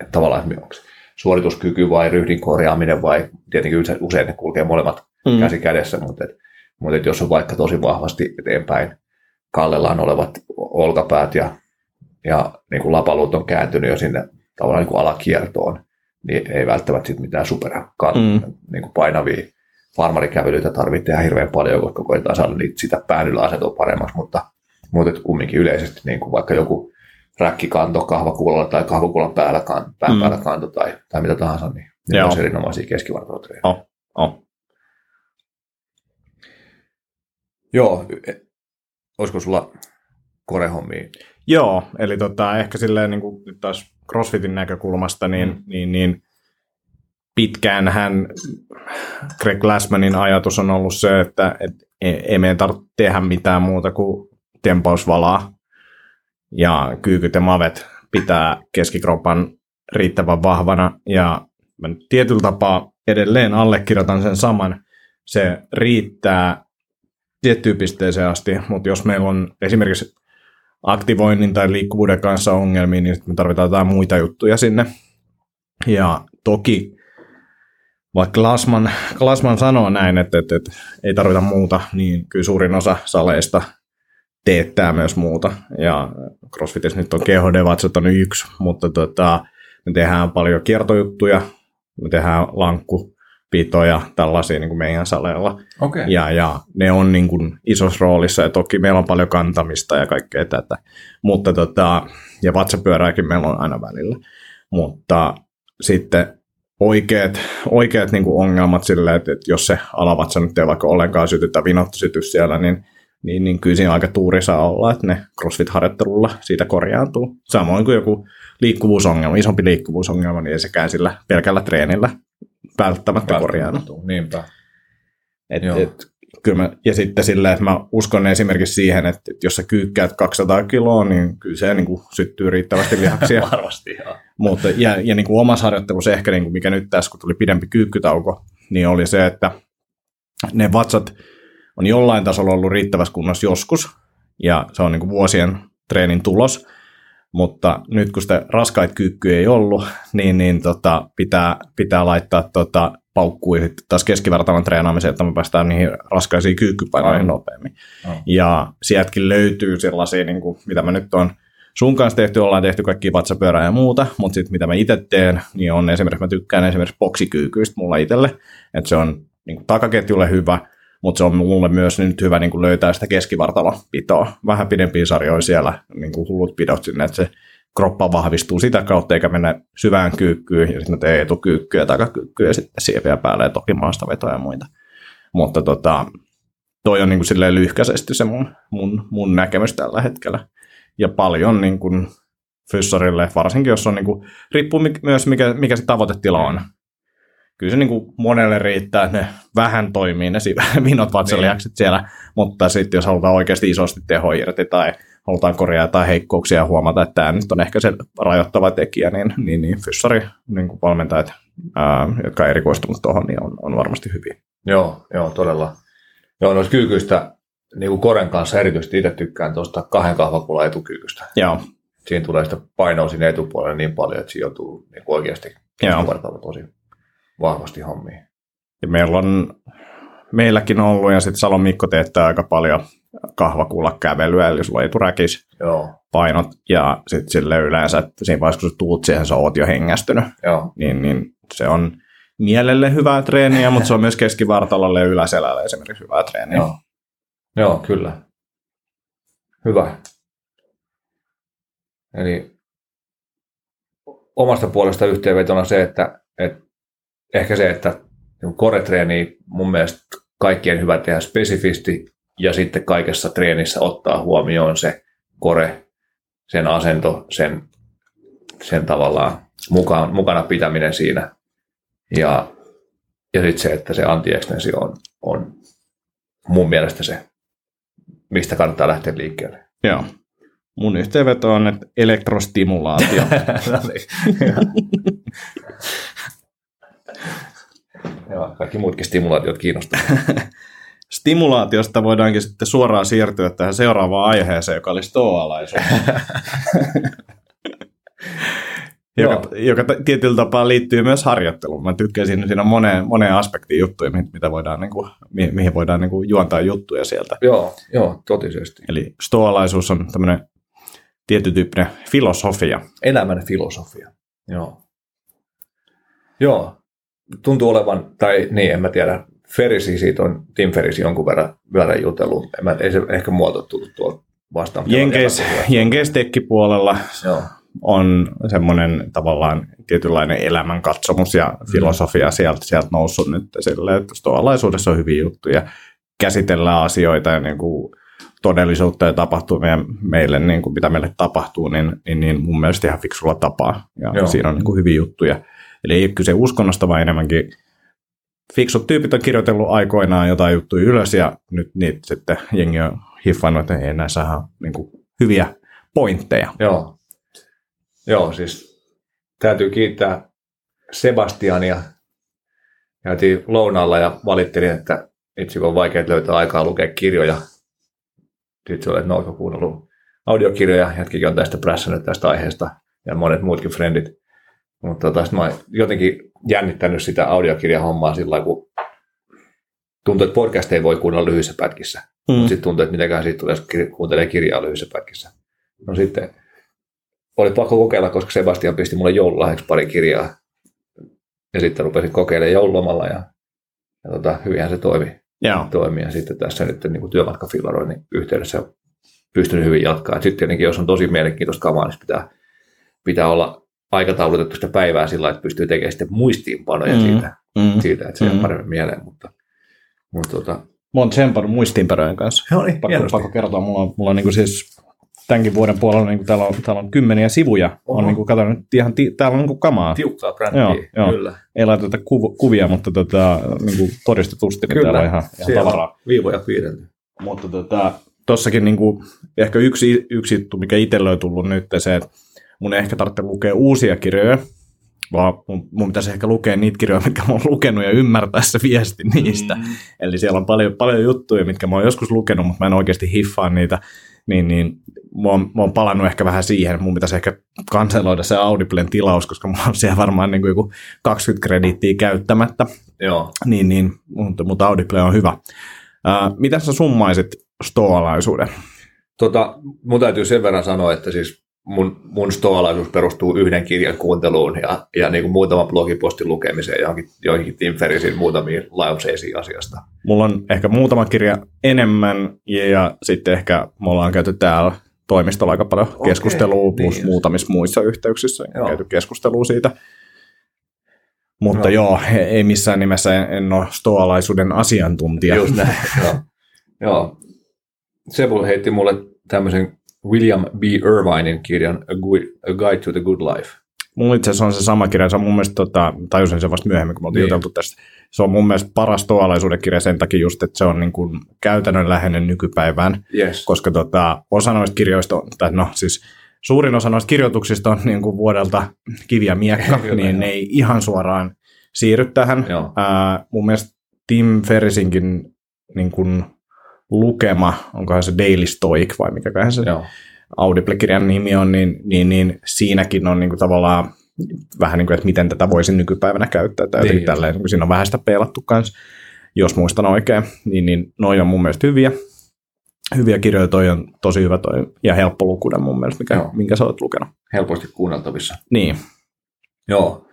että tavallaan, että onko suorituskyky vai ryhdin korjaaminen vai tietenkin usein, usein ne kulkee molemmat Mm. käsi kädessä, mutta, et, mutta et jos on vaikka tosi vahvasti eteenpäin kallellaan olevat olkapäät ja, ja niin kuin lapaluut on kääntynyt jo sinne tavallaan niin kuin alakiertoon, niin ei välttämättä sit mitään super Mm. niin kuin painavia farmarikävelyitä tarvitse tehdä hirveän paljon, koska koetaan saada niitä sitä pään yllä asentoa paremmaksi, mutta, mutta kumminkin yleisesti niin kuin vaikka joku räkkikanto kahvakuulalla tai kahvakuulan päällä, kan, pään Mm. päällä kanto tai, tai mitä tahansa, niin ne Joo. on erinomaisia keskivartalotreenejä. Oh. Oh. Joo, e- olisiko sulla korehommia? Joo, eli tota, ehkä silleen niin kuin nyt taas CrossFitin näkökulmasta, niin, Mm. mm. niin, niin pitkään hän, Greg Glassmanin ajatus on ollut se, että et ei, ei meidän tarvitse tehdä mitään muuta kuin tempausvalaa ja kyykyt ja mavet pitää keskikropan riittävän vahvana ja mä nyt tietyllä tapaa edelleen allekirjoitan sen saman. Se riittää tiettyyn pisteeseen asti, mutta jos meillä on esimerkiksi aktivoinnin tai liikkuvuuden kanssa ongelmia, niin me tarvitaan jotain muita juttuja sinne. Ja toki, vaikka Glassman, Glassman sanoo näin, että, että, että ei tarvita muuta, niin kyllä suurin osa saleista teettää myös muuta. Ja CrossFitissä nyt on kehodevatsot on yksi, mutta tota, me tehdään paljon kiertojuttuja, me tehdään lankkupitoja, tällaisia niin kuin meidän saleilla. Okei. Ja, ja ne on niin kuin isossa roolissa ja toki meillä on paljon kantamista ja kaikkea tätä. Mutta tota, ja vatsapyörääkin meillä on aina välillä. Mutta sitten oikeat, oikeat niin kuin ongelmat silleen, että, että jos se alavatsa nyt ei vaikka ollenkaan syty tai vinottu syty siellä, niin, niin, niin kyllä siinä aika tuuri saa olla, että ne CrossFit-harjoittelulla siitä korjaantuu. Samoin kuin joku liikkuvuusongelma, isompi liikkuvuusongelma, niin ei sekään sillä pelkällä treenillä välttämättä korjaannu. Niinpä. Et, Joo. et, kyllä mä, ja sitten sillä, että mä uskon esimerkiksi siihen, että, että jos sä kyykkäät 200 kiloa, niin kyllä se niin kuin, syttyy riittävästi lihaksia. Varmasti, joo. Mutta, ja, ja niin kuin omassa harjoittelussa ehkä, niin kuin mikä nyt tässä, kun tuli pidempi kyykkytauko, niin oli se, että ne vatsat on jollain tasolla ollut riittävässä kunnossa joskus, ja se on niin kuin vuosien treenin tulos, mutta nyt kun sitä raskaita kyykkyjä ei ollut, niin, niin tota, pitää, pitää laittaa tota, paukkuja sitten taas keskivertainen treenaamiseen, että me päästään niihin raskaisiin kyykkypainoihin nopeammin. Aivan. Ja sieltäkin löytyy sellaisia, niin kuin, mitä mä nyt on sun kanssa tehty, ollaan tehty kaikki vatsapyörää ja muuta, mutta sitten mitä mä itse teen, niin on esimerkiksi, mä tykkään esimerkiksi boksikyykyistä mulla itselle, että se on niin kuin takaketjulle hyvä, mutta se on mulle myös nyt hyvä niin kuin löytää sitä keskivartalopitoa, vähän pidempiä sarjoja siellä, niin kuin hullut pidot sinne, että se kroppa vahvistuu sitä kautta, eikä mennä syvään kyykkyyn, ja sitten tee etukyykkyä ja takakyykkyä, ja sitten siepiä päälle, ja toki maastavetoja ja muita. Mutta tota, toi on niin kuin silleen lyhkäisesti se mun, mun, mun näkemys tällä hetkellä. Ja paljon niin kuin fyssarille, varsinkin jos on, niin kuin, riippuu myös mikä, mikä se tavoitetila on. Kyllä se niin kuin monelle riittää, että ne vähän toimii ne minot vatsalihakset niin. siellä, mutta sitten jos halutaan oikeasti isosti teho irti tai halutaan korjaa tai heikkouksia ja huomata, että tämä nyt on ehkä se rajoittava tekijä, niin, niin, niin fyssari niin kuin valmentajat, ää, jotka on erikoistunut tuohon, niin on, on varmasti hyviä. Joo, joo, todella. Joo, noista kyykyistä, niin kuin Koren kanssa erityisesti itse tykkään tuosta kahden kahvakulan etukyykystä. Joo. Siinä tulee sitä painoa sinne etupuolelle niin paljon, että siinä joutuu niin kuin oikeasti keskivartalo tosi vahvasti hommiin. Ja meillä on, meilläkin on ollut, ja sitten Salon Mikko teettää aika paljon kahvakuulla kävelyä, eli sulla eturäkis Joo. painot, ja sitten sille yleensä, että siinä vaiheessa kun sä tuut siihen, sä oot jo hengästynyt, Joo. Niin, niin se on mielelle hyvää treeniä, mutta se on myös keskivartalolle ja yläselälle esimerkiksi hyvää treeniä. Joo. Joo, kyllä. Hyvä. Eli omasta puolesta yhteenvetona se, että, että ehkä se, että koretreeni mun mielestä kaikkien hyvä tehdä spesifisti ja sitten kaikessa treenissä ottaa huomioon se kore, sen asento, sen, sen tavallaan mukaan, mukana pitäminen siinä. Ja, ja sitten se, että se anti on, on mun mielestä se, mistä kannattaa lähteä liikkeelle. Joo. Mun yhteenveto on, että elektrostimulaatio. no niin. Joo, kaikki muutkin stimulaatiot kiinnostavat. Stimulaatiosta voidaankin sitten suoraan siirtyä tähän seuraavaan aiheeseen, joka oli stoalaisuus. joka, joka tietyllä tapaa liittyy myös harjoitteluun. Mä tykkäsin, siinä on moneen, moneen aspektiin juttuja, mitä voidaan, niin kuin, mihin voidaan niin kuin, juontaa juttuja sieltä. Joo, joo, totisesti. Eli stoalaisuus on tämmöinen tietytyyppinen filosofia. Elämän filosofia, joo. Joo, tuntuu olevan, tai niin, en mä tiedä, Ferisi siitä on, Tim Ferisi jonkun verran, verran jutellut. Mä, ei se ehkä muoto tullut tuolla vastaan. Jenkeis, Jenkeis tekkipuolella Joo. on semmoinen tavallaan tietynlainen elämänkatsomus ja mm. filosofia mm. sieltä, sieltä noussut nyt esille, että tuollaisuudessa on hyviä juttuja. Käsitellään asioita ja niin kuin todellisuutta ja tapahtumia meille, niin kuin mitä meille tapahtuu, niin, niin, niin mun mielestä ihan fiksulla tapaa. Ja Joo. siinä on niin kuin hyviä juttuja. Eli ei ole kyse uskonnosta, vaan enemmänkin fiksut tyypit on kirjoitellut aikoinaan jotain juttuja ylös ja nyt niitä sitten jengi on hiffannut, että ei näissä ole niin kuin hyviä pointteja. Joo. Joo, siis täytyy kiittää Sebastiania. Käytiin lounaalla ja valittelin, että itse on vaikea löytää aikaa lukea kirjoja. Sitten että no, kuunnellut audiokirjoja, jätkikin on tästä prässännyt tästä aiheesta ja monet muutkin frendit. Mutta tota, mä jotenkin jännittänyt sitä audiokirjahommaa sillä kun tuntuu, että podcast ei voi kuunnella lyhyissä pätkissä. Mm. Mutta sitten tuntuu, että mitenkään siitä tulee, jos kuuntelee kirjaa lyhyissä pätkissä. No sitten oli pakko kokeilla, koska Sebastian pisti mulle joululahjaksi pari kirjaa. Ja sitten rupesin kokeilemaan joululomalla ja, ja tota, hyvinhän se toimi. Joo. toimi. Ja sitten tässä nyt niin työmatkafillaroinnin yhteydessä pystynyt hyvin jatkaa. Sitten tietenkin, jos on tosi mielenkiintoista kamaa, niin pitää, pitää olla aikataulutettu sitä päivää sillä että pystyy tekemään sitten muistiinpanoja mm, siitä, mm, siitä, että se mm. on paremmin mieleen. Mutta, mutta tota... Mä oon tsempannut muistiinpanojen kanssa. Joo, niin, pakko, pakko kertoa, mulla on, mulla on niin kuin siis tämänkin vuoden puolella niin kuin täällä, on, täällä on kymmeniä sivuja. Oho. On niin kuin, kato, nyt ihan ti, täällä on niin kuin kamaa. Tiukkaa brändiä, joo, joo. kyllä. Ei laiteta kuv, kuvia, mutta tota, niin kuin todistetusti niin täällä on ihan, ihan tavaraa. viivoja piirretty. Mutta tota, tossakin niin kuin, ehkä yksi, yksi juttu, mikä itselle on tullut nyt, se, että mun ei ehkä tarvitse lukea uusia kirjoja, vaan mun, mun pitäisi ehkä lukea niitä kirjoja, mitkä mä oon lukenut ja ymmärtää se viesti niistä. Mm. Eli siellä on paljon, paljon juttuja, mitkä mä oon joskus lukenut, mutta mä en oikeasti hiffaa niitä. Niin, niin mä oon, mä oon palannut ehkä vähän siihen, mun pitäisi ehkä kanseloida se Audiblen tilaus, koska mulla on siellä varmaan niin kuin joku 20 krediittiä käyttämättä. Joo. Niin, niin mutta, mutta Audible on hyvä. Äh, mitä sä summaisit stoalaisuuden? Tota, mun täytyy sen verran sanoa, että siis mun, mun stoalaisuus perustuu yhden kirjan kuunteluun ja, ja niin kuin muutaman blogipostin lukemiseen johonkin, joihinkin Tim Ferrisin muutamiin lauseisiin asiasta. Mulla on ehkä muutama kirja enemmän ja, ja sitten ehkä me ollaan käyty täällä toimistolla aika paljon Okei, keskustelua, plus niin. muutamissa muissa yhteyksissä Joo. käyty keskustelua siitä. Mutta Joo. joo, ei missään nimessä en, en ole stoalaisuuden asiantuntija. Just näin, joo. joo. Sebu heitti mulle tämmöisen William B. Irvinein kirjan A, Good, A Guide to the Good Life. Mulla itse asiassa on se sama kirja, se on mun mielestä, tota, tajusin sen vasta myöhemmin, kun me oltiin Niin. juteltu tästä. Se on mun mielestä paras toalaisuuden kirja sen takia just, että se on niin kuin käytännönläheinen nykypäivään, Yes. koska tota, osa noista kirjoista, on, tai no siis suurin osa noista kirjoituksista on niin kuin vuodelta kivi ja miekka, Kyllä, niin joo. ne ei ihan suoraan siirry tähän. Joo. Ää, mun mielestä Tim Ferrisinkin niin kuin lukema, onkohan se Daily Stoic vai mikäköhän se Joo. Audible-kirjan nimi on, niin, niin, niin siinäkin on niin kuin tavallaan vähän niin kuin, että miten tätä voisi nykypäivänä käyttää. Tai Niin. niin. tälleen, kun siinä on vähän sitä peilattu kanssa, jos muistan oikein. Niin, niin noi on mun mielestä hyviä. Hyviä kirjoja, toi on tosi hyvä toi, ja helppo lukunen mun mielestä, mikä, Joo. minkä sä oot lukenut. Helposti kuunneltavissa. Niin, Joo.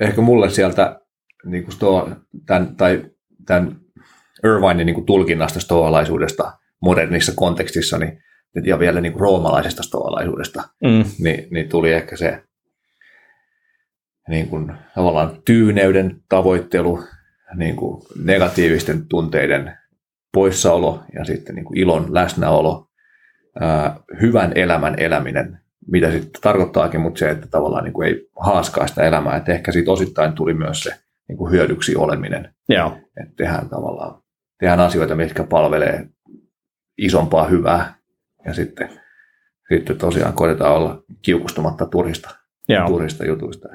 Ehkä mulle sieltä niin kuin sto, tämän, tai tämän Irvinein niin kuin tulkinnasta stoalaisuudesta modernissa kontekstissa niin, ja vielä niin kuin roomalaisesta stoalaisuudesta, mm, niin, niin tuli ehkä se niin kuin, tavallaan tyyneyden tavoittelu, niin kuin negatiivisten tunteiden poissaolo ja sitten niin kuin ilon läsnäolo, ää, hyvän elämän eläminen, mitä sitten tarkoittaakin, mutta se, että tavallaan niin kuin ei haaskaa sitä elämää, että ehkä siitä osittain tuli myös se niin kuin hyödyksi oleminen, joo, että tehdään tavallaan tehdään asioita, mitkä palvelee isompaa hyvää ja sitten, sitten tosiaan koitetaan olla kiukustumatta turhista, joo. turhista jutuista.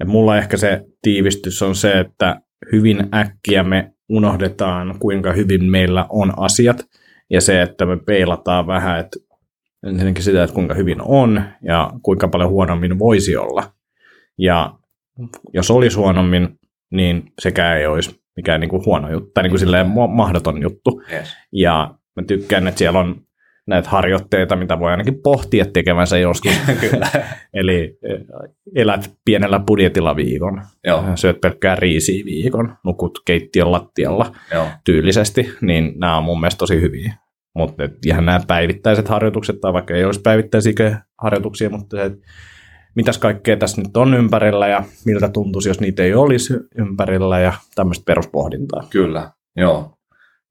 Ja mulla ehkä se tiivistys on se, että hyvin äkkiä me unohdetaan, kuinka hyvin meillä on asiat, ja se, että me peilataan vähän, että ensinnäkin sitä, että kuinka hyvin on, ja kuinka paljon huonommin voisi olla. Ja jos olisi huonommin, niin sekään ei olisi mikään niin kuin huono juttu, tai niin kuin silleen ma- mahdoton juttu. Yes. Ja mä tykkään, että siellä on näitä harjoitteita, mitä voi ainakin pohtia tekevänsä joskus. Kyllä. Eli eh, elät pienellä budjetilla viikon, Joo, syöt pelkkää riisiä viikon, nukut keittiön lattialla joo, tyylisesti, niin nämä on mun mielestä tosi hyviä. Mutta ihan nämä päivittäiset harjoitukset, tai vaikka ei olisi päivittäisiä harjoituksia, mutta se, että mitäs kaikkea tässä nyt on ympärillä ja miltä tuntuisi, jos niitä ei olisi ympärillä ja tämmöistä peruspohdintaa. kyllä. Joo,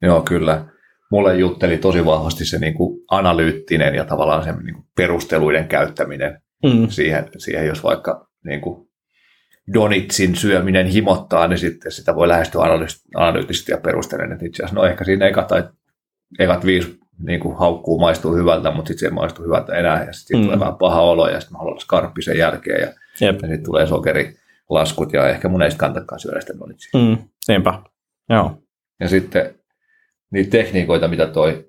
joo, kyllä. Mulle jutteli tosi vahvasti se niin kuin analyyttinen ja tavallaan se niin kuin perusteluiden käyttäminen Mm. siihen, siihen jos vaikka niin kuin donitsin syöminen himottaa, niin sitten sitä voi lähestyä analyyttisesti ja perustellen, että itse asiassa no ehkä siinä ekat, tai ekat viisi niin kuin haukkuu maistuu hyvältä, mutta sitten se ei maistu hyvältä enää ja sitten Mm. tulee vähän paha olo ja sitten mä haluan skarppi sen jälkeen ja, Jep. ja sitten tulee sokerilaskut ja ehkä mun ei sitten kantakaan syödä sitä. Mm. Niinpä. Joo. Ja sitten niitä tekniikoita, mitä toi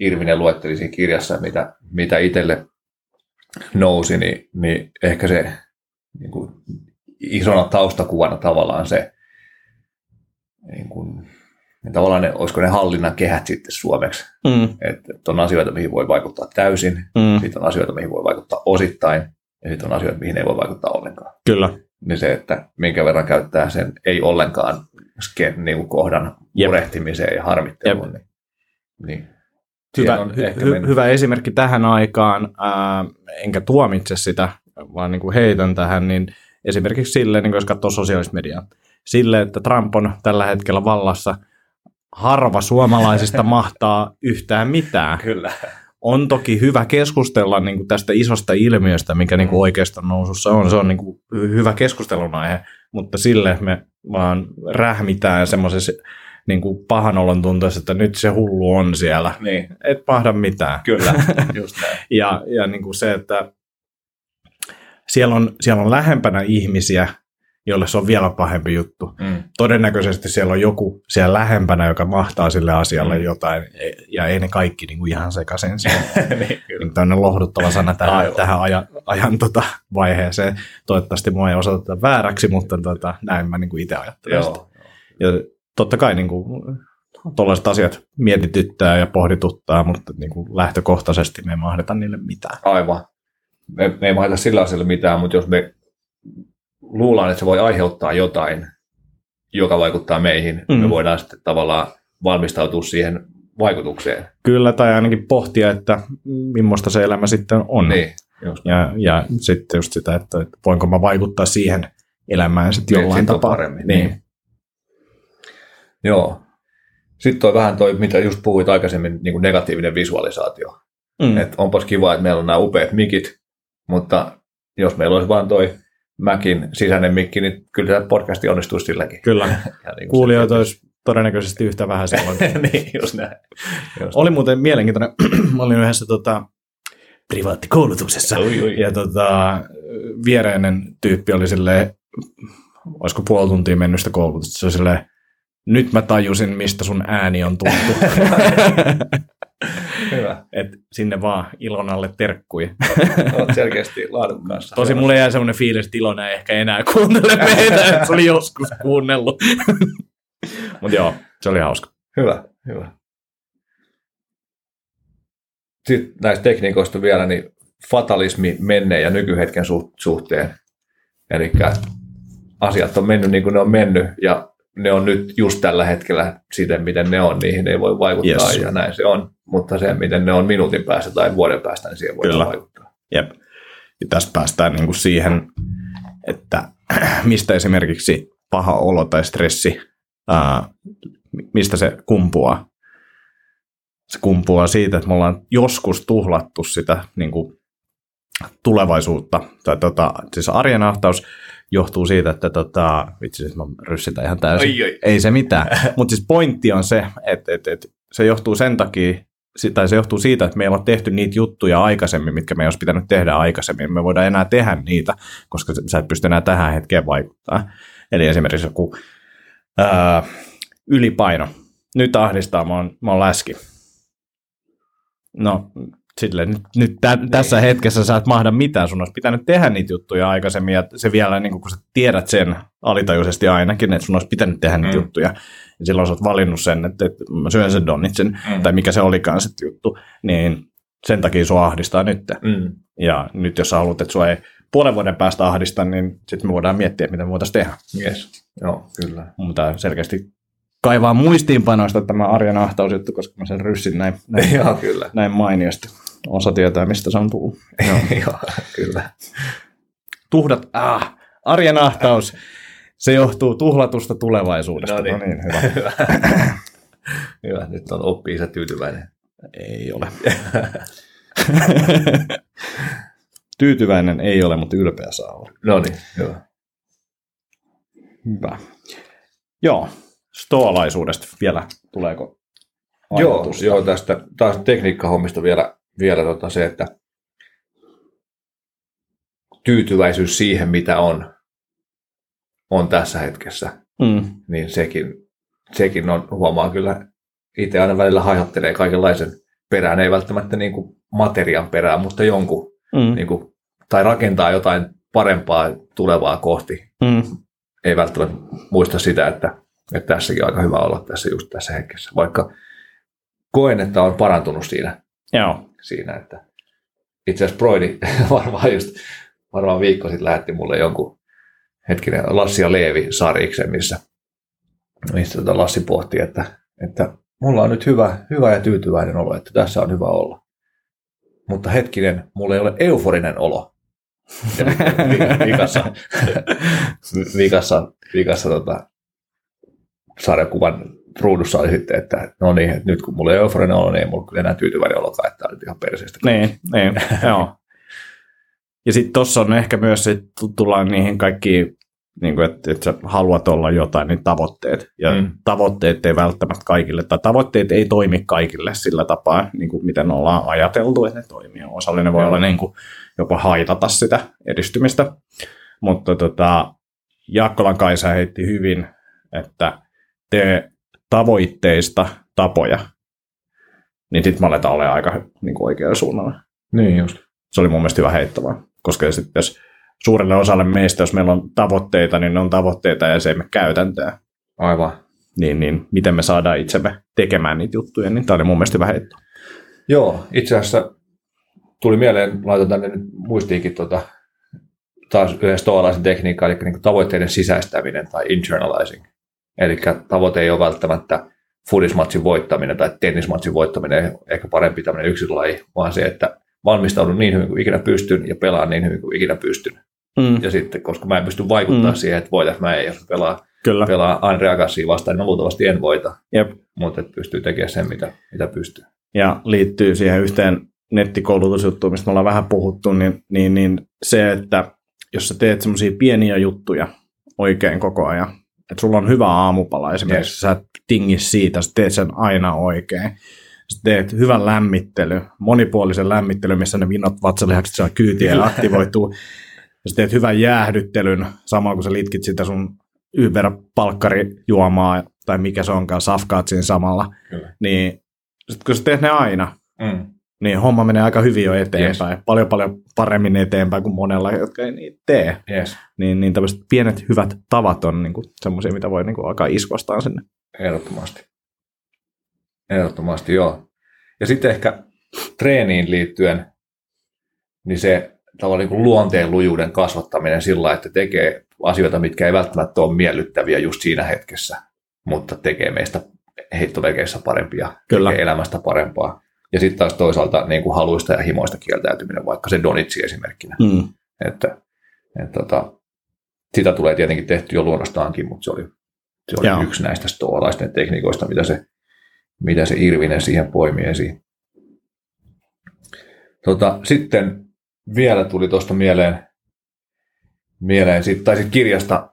Irvinen luetteli siinä kirjassa, mitä, mitä itselle nousi, niin, niin ehkä se niin kuin isona taustakuvana tavallaan se, niin kuin, niin tavallaan ne, olisiko ne hallinnan kehät sitten suomeksi, Mm. että, että on asioita, mihin voi vaikuttaa täysin, Mm. sitten on asioita, mihin voi vaikuttaa osittain, ja sitten on asioita, mihin ei voi vaikuttaa ollenkaan. Kyllä. Niin se, että minkä verran käyttää sen ei ollenkaan ske, niin kohdan Jep. murehtimiseen ja harmitteluun. Niin, niin. Hyvä, on hy, hy, hyvä esimerkki tähän aikaan, ää, enkä tuomitse sitä, vaan niin kuin heitän tähän, niin esimerkiksi sille, niin jos katsoo sosiaalista mediaa, sille, että Trump on tällä hetkellä vallassa, harva suomalaisista mahtaa yhtään mitään. Kyllä. On toki hyvä keskustella niin kuin tästä isosta ilmiöstä, mikä niin kuin oikeastaan nousussa on. Se on niin kuin hy- hyvä keskustelun aihe, mutta sille me vaan rähmitään semmoisessa niin kuin pahan olon tunteessa, että nyt se hullu on siellä. Niin, Et mahda mitään. kyllä, just näin. Ja, ja niin kuin se, että siellä on, siellä on lähempänä ihmisiä, joille se on vielä pahempi juttu. Mm. Todennäköisesti siellä on joku siellä lähempänä, joka mahtaa sille asialle Mm. jotain, ja ei ne kaikki niin kuin ihan sekaisin niin, niin tämmöinen lohduttava sana tähän, Aivan. tähän ajan, ajan tota vaiheeseen. Toivottavasti mua ei osoiteta vääräksi, mutta tota, näin mä niin kuin itse ajattelen sitä. Joo. Ja totta kai niin kuin, tuollaiset asiat mietityttää ja pohdituttaa, mutta niin kuin lähtökohtaisesti me ei mahdeta niille mitään. Aivan. Me, me ei mahdeta sillä asialla mitään, mutta jos me luullaan, että se voi aiheuttaa jotain, joka vaikuttaa meihin, Mm. me voidaan sitten tavallaan valmistautua siihen vaikutukseen. Kyllä, tai ainakin pohtia, että millaista se elämä sitten on. Niin, just. Ja, ja sitten just sitä, että, että voinko mä vaikuttaa siihen elämään sitten Niin, jollain sit tapaa. paremmin, Niin. niin. Joo. Sitten toi vähän toi, mitä just puhuit aikaisemmin, niin kuin negatiivinen visualisaatio. Mm. Mm. Että onpas kiva, että meillä on nämä upeat mikit, mutta jos meillä olisi vain toi Macin sisäinen mikki, niin kyllä tämä podcasti onnistuisi silläkin. Kyllä. Ja niin Kuulijoita olisi todennäköisesti yhtä vähän silloin. niin, just näin. Just. Oli muuten mielenkiintoinen. mä olin yhdessä tota, privaattikoulutuksessa. Oi, oi. Ja tota, viereinen tyyppi oli silleen, olisiko puoli tuntia mennyt sitä koulutusta, se oli silleen, nyt mä tajusin, mistä sun ääni on tultu. Hyvä. Et sinne vaan Ilonalle terkkui. Olet selkeästi laadukkaassa. Tosi mulle jäi semmoinen fiilis, että Ilona ei ehkä enää kuuntele meitä, että se oli joskus kuunnellut. Mutta joo, se oli hauska. Hyvä, hyvä. Sitten näistä tekniikoista vielä, niin fatalismi menneen ja nykyhetken suht- suhteen. Eli asiat on mennyt niin kuin ne on mennyt ja ne on nyt just tällä hetkellä siten, miten ne on, niihin ei voi vaikuttaa Yes. ja näin se on. Mutta se, miten ne on minuutin päästä tai vuoden päästä, niin siihen voi Kyllä. vaikuttaa. Jep. Ja tästä päästään niin kuin siihen, että mistä esimerkiksi paha olo tai stressi, ää, mistä se kumpuaa. Se kumpuaa siitä, että me ollaan joskus tuhlattu sitä niin kuin tulevaisuutta. Tai tota, siis arjen ahtaus johtuu siitä, että tota, vitsi, nyt mä ryssitän ihan täysin. Ai, ai. Ei se mitään. Mutta siis pointti on se, että, että, että se johtuu sen takia, tai se johtuu siitä, että meillä on tehty niitä juttuja aikaisemmin, mitkä me ei olisi pitänyt tehdä aikaisemmin. Me voidaan enää tehdä niitä, koska sä et pysty enää tähän hetkeen vaikuttaa. Eli esimerkiksi joku ää, ylipaino. Nyt ahdistaa, mä oon, mä oon läski. No, silleen, nyt, nyt tä, tässä hetkessä sä et mahda mitään, sun olisi pitänyt tehdä niitä juttuja aikaisemmin, ja se vielä, niin kun sä tiedät sen alitajuisesti ainakin, että sun olisi pitänyt tehdä niitä Mm. juttuja, ja silloin sä oot valinnut sen, että, että mä syön sen donitsen, Mm. tai mikä se olikaan se juttu, niin sen takia sua ahdistaa nyt. Mm. Ja nyt jos sä haluat, että sua ei puolen vuoden päästä ahdista, niin sitten me voidaan miettiä, mitä me voitaisiin tehdä. Yes. Joo, kyllä. Mutta selkeästi kaivaa muistiinpanoista tämä arjen ahtausjuttu, koska mä sen ryssin näin, näin, Joo, kyllä. näin mainiosti. Osa tietää, mistä se on tullut. Joo. Joo, kyllä. Tuhdat, ah, arjen ahtaus, se johtuu tuhlatusta tulevaisuudesta. No niin. no niin hyvä. Hyvä. Hyvä, nyt on oppi isä tyytyväinen. Ei ole. Tyytyväinen ei ole, mutta ylpeä saa olla. No niin, hyvä. Hyvä. Joo, stoalaisuudesta vielä tuleeko Joo, ajatusta? joo, tästä taas tekniikkahommista vielä, vielä tota se, että tyytyväisyys siihen, mitä on, on tässä hetkessä, Mm, niin sekin, sekin on, huomaa kyllä, itse aina välillä haihattelee kaikenlaisen perään, ei välttämättä niin kuin materian perään, mutta jonkun, mm, niin kuin, tai rakentaa jotain parempaa tulevaa kohti. mm, Ei välttämättä muista sitä, että, että tässäkin on aika hyvä olla tässä just tässä hetkessä, vaikka koen, että on parantunut siinä, joo, siinä että itse asiassa Broidi varmaan just varmaan viikko sitten lähetti mulle jonkun hetkinen Lassi ja Leevi sarjiksen, missä, missä tota Lassi pohti, että, että mulla on nyt hyvä, hyvä ja tyytyväinen olo, että tässä on hyvä olla. Mutta hetkinen, mulla ei ole euforinen olo. Vikassa, vikassa, vikassa tota, sarjakuvan ruudussa oli sitten, että no niin, että nyt kun mulla ei ole euforinen olo, niin ei mulla kyllä enää tyytyväinen olokaan, että tämä on nyt ihan perseestä. niin, niin joo. Ja sitten tuossa on ehkä myös, että tullaan niihin kaikkiin, niin kuin, että, että sä haluat olla jotain, niin tavoitteet. Ja mm. Tavoitteet ei välttämättä kaikille, tai tavoitteet ei toimi kaikille sillä tapaa, niin kuin miten ollaan ajateltu, että ne toimii. Osallinen voi Joo. olla niin kuin, jopa haitata sitä edistymistä. Mutta tota, Jaakkolan Kaisa heitti hyvin, että tee tavoitteista tapoja, niin sitten me aletaan olemaan aika niin kuin oikealla suunnalla. Niin just. Se oli mun mielestä hyvä heittävä. Koska sitten jos suurelle osalle meistä, jos meillä on tavoitteita, niin ne on tavoitteita ja se ei me käytäntöä. Aivan. Niin, niin miten me saadaan itsemme tekemään niitä juttuja, niin tämä oli mun mielestä hyvä heitto. Joo, itse asiassa tuli mieleen, laitan tänne nyt muistiinkin tota, taas yhden stoalaisen tekniikkaa, eli niin tavoitteiden sisäistäminen tai internalizing. Eli tavoite ei ole välttämättä fudismatsin voittaminen tai tennismatsin voittaminen ehkä parempi tämmöinen yksilölaji, vaan se, että valmistaudun niin hyvin kuin ikinä pystyn ja pelaan niin hyvin kuin ikinä pystyn. Mm. Ja sitten, koska mä en pysty vaikuttaa mm. siihen, että voitais mä ei, jos pelaa, Kyllä. pelaa Andre Agassia vastaan, niin luultavasti en voita. Jep. Mutta pystyy tekemään sen, mitä, mitä pystyy. Ja liittyy siihen yhteen nettikoulutusjuttuun, mistä me ollaan vähän puhuttu, niin, niin, niin se, että jos sä teet semmoisia pieniä juttuja oikein koko ajan, että sulla on hyvä aamupala esimerkiksi, yes. sä et tingi siitä, sä teet sen aina oikein. Sä teet hyvän lämmittely, monipuolisen lämmittely, missä ne vinnot vatsalihakset saa kyytiä ja aktivoituu. Sä teet hyvän jäähdyttelyn, samoin kun sä litkit sitä sun Uber-palkkarijuomaa tai mikä se onkaan, safkaat siinä samalla, Kyllä. niin sit kun sä teet ne aina, mm niin homma menee aika hyvin jo eteenpäin. Yes. Paljon paljon paremmin eteenpäin kuin monella, jotka ei niitä tee. Yes. Niin, niin tämmöiset pienet hyvät tavat on niin semmoisia, mitä voi niin kuin alkaa iskostaa sinne. Ehdottomasti. Ehdottomasti, joo. Ja sitten ehkä treeniin liittyen, niin se tavallaan niin luonteen lujuuden kasvattaminen sillä että tekee asioita, mitkä ei välttämättä ole miellyttäviä just siinä hetkessä, mutta tekee meistä heittovekeissä parempia, Kyllä. tekee elämästä parempaa ja sitten taas toisaalta niin kuin haluista ja himoista kieltäytyminen, vaikka se Donitsi esimerkkinä. Mm. Että, että tota, sitä tulee tietenkin tehty jo luonnostaankin, mutta se oli, se oli yksi näistä stoalaisten tekniikoista, mitä se, mitä se Irvinen siihen poimi esiin. Tota, sitten vielä tuli tuosta mieleen, mieleen sit, tai sit kirjasta,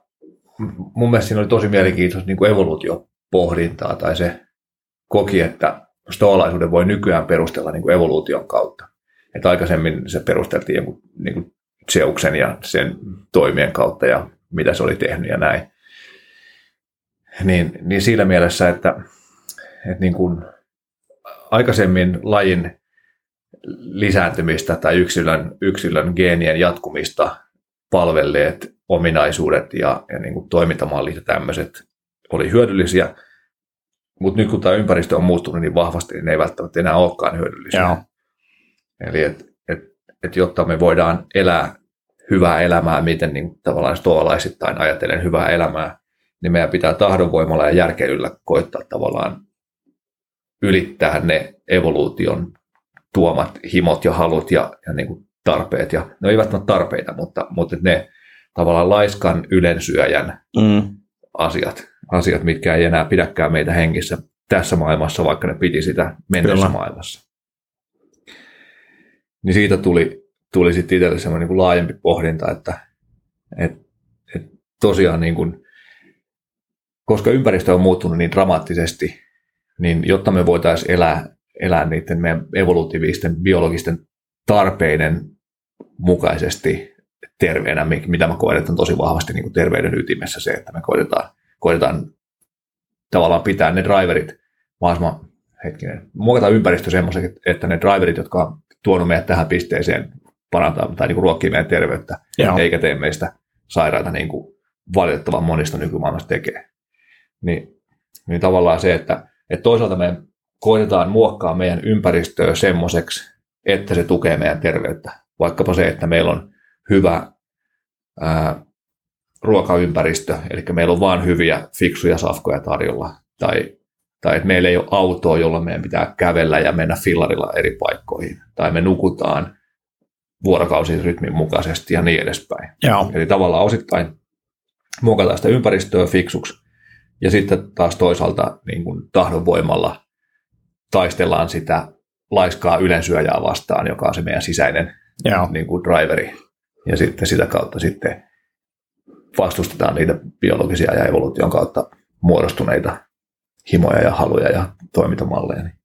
mun mielestä siinä oli tosi mielenkiintoista niin evoluutiopohdintaa, tai se koki, että stoalaisuuden voi nykyään perustella niin kuin evoluution kautta. Että aikaisemmin se perusteltiin jonkun niin kuin Zeuksen ja sen toimien kautta ja mitä se oli tehnyt ja näin. Niin, niin siinä mielessä, että, että niin kuin aikaisemmin lajin lisääntymistä tai yksilön, yksilön geenien jatkumista palvelleet ominaisuudet ja, ja niin kuin toimintamallit ja tämmöiset oli hyödyllisiä – mutta nyt kun tämä ympäristö on muuttunut niin vahvasti, niin ne ei välttämättä enää olekaan hyödyllisiä. Joo. Eli et, et, et jotta me voidaan elää hyvää elämää, miten niin tavallaan stoalaisittain ajatellen hyvää elämää, niin meidän pitää tahdonvoimalla ja järkeilyllä koittaa tavallaan ylittää ne evoluution tuomat himot ja halut ja, ja niin kuin tarpeet. Ja, ne eivät ole tarpeita, mutta, mutta ne tavallaan laiskan ylensyöjän mm. asiat asiat, mitkä ei enää pidäkään meitä hengissä tässä maailmassa, vaikka ne piti sitä menneessä maailmassa. Niin siitä tuli, tuli sitten itselle semmoinen niin laajempi pohdinta, että et, et tosiaan niin kuin, koska ympäristö on muuttunut niin dramaattisesti, niin jotta me voitaisiin elää, elää niiden meidän evolutiivisten biologisten tarpeiden mukaisesti terveenä, mitä mä koen, että on tosi vahvasti niin kuin terveyden ytimessä se, että me koitetaan koitetaan tavallaan pitää ne driverit mahdollisimman hetkinen, muokata ympäristö semmoiseksi, että ne driverit, jotka on tuonut meidät tähän pisteeseen, parantaa tai niin kuin ruokkii meidän terveyttä, Joo. eikä tee meistä sairaita niin kuin valitettavan monista nykymaailmasta tekee. Niin, niin tavallaan se, että, että toisaalta me koitetaan muokkaa meidän ympäristöä semmoiseksi, että se tukee meidän terveyttä. Vaikkapa se, että meillä on hyvä ää, ruokaympäristö, eli meillä on vain hyviä, fiksuja safkoja tarjolla, tai, tai että meillä ei ole autoa, jolla meidän pitää kävellä ja mennä fillarilla eri paikkoihin, tai me nukutaan vuorokausirytmin mukaisesti ja niin edespäin. Joo. Eli tavallaan osittain muokataan sitä ympäristöä fiksuksi, ja sitten taas toisaalta niin kuin tahdonvoimalla taistellaan sitä laiskaa ylensyöjää vastaan, joka on se meidän sisäinen Joo. Niin kuin driveri. Ja sitten sitä kautta sitten vastustetaan niitä biologisia ja evoluution kautta muodostuneita himoja ja haluja ja toimintamalleja. Niin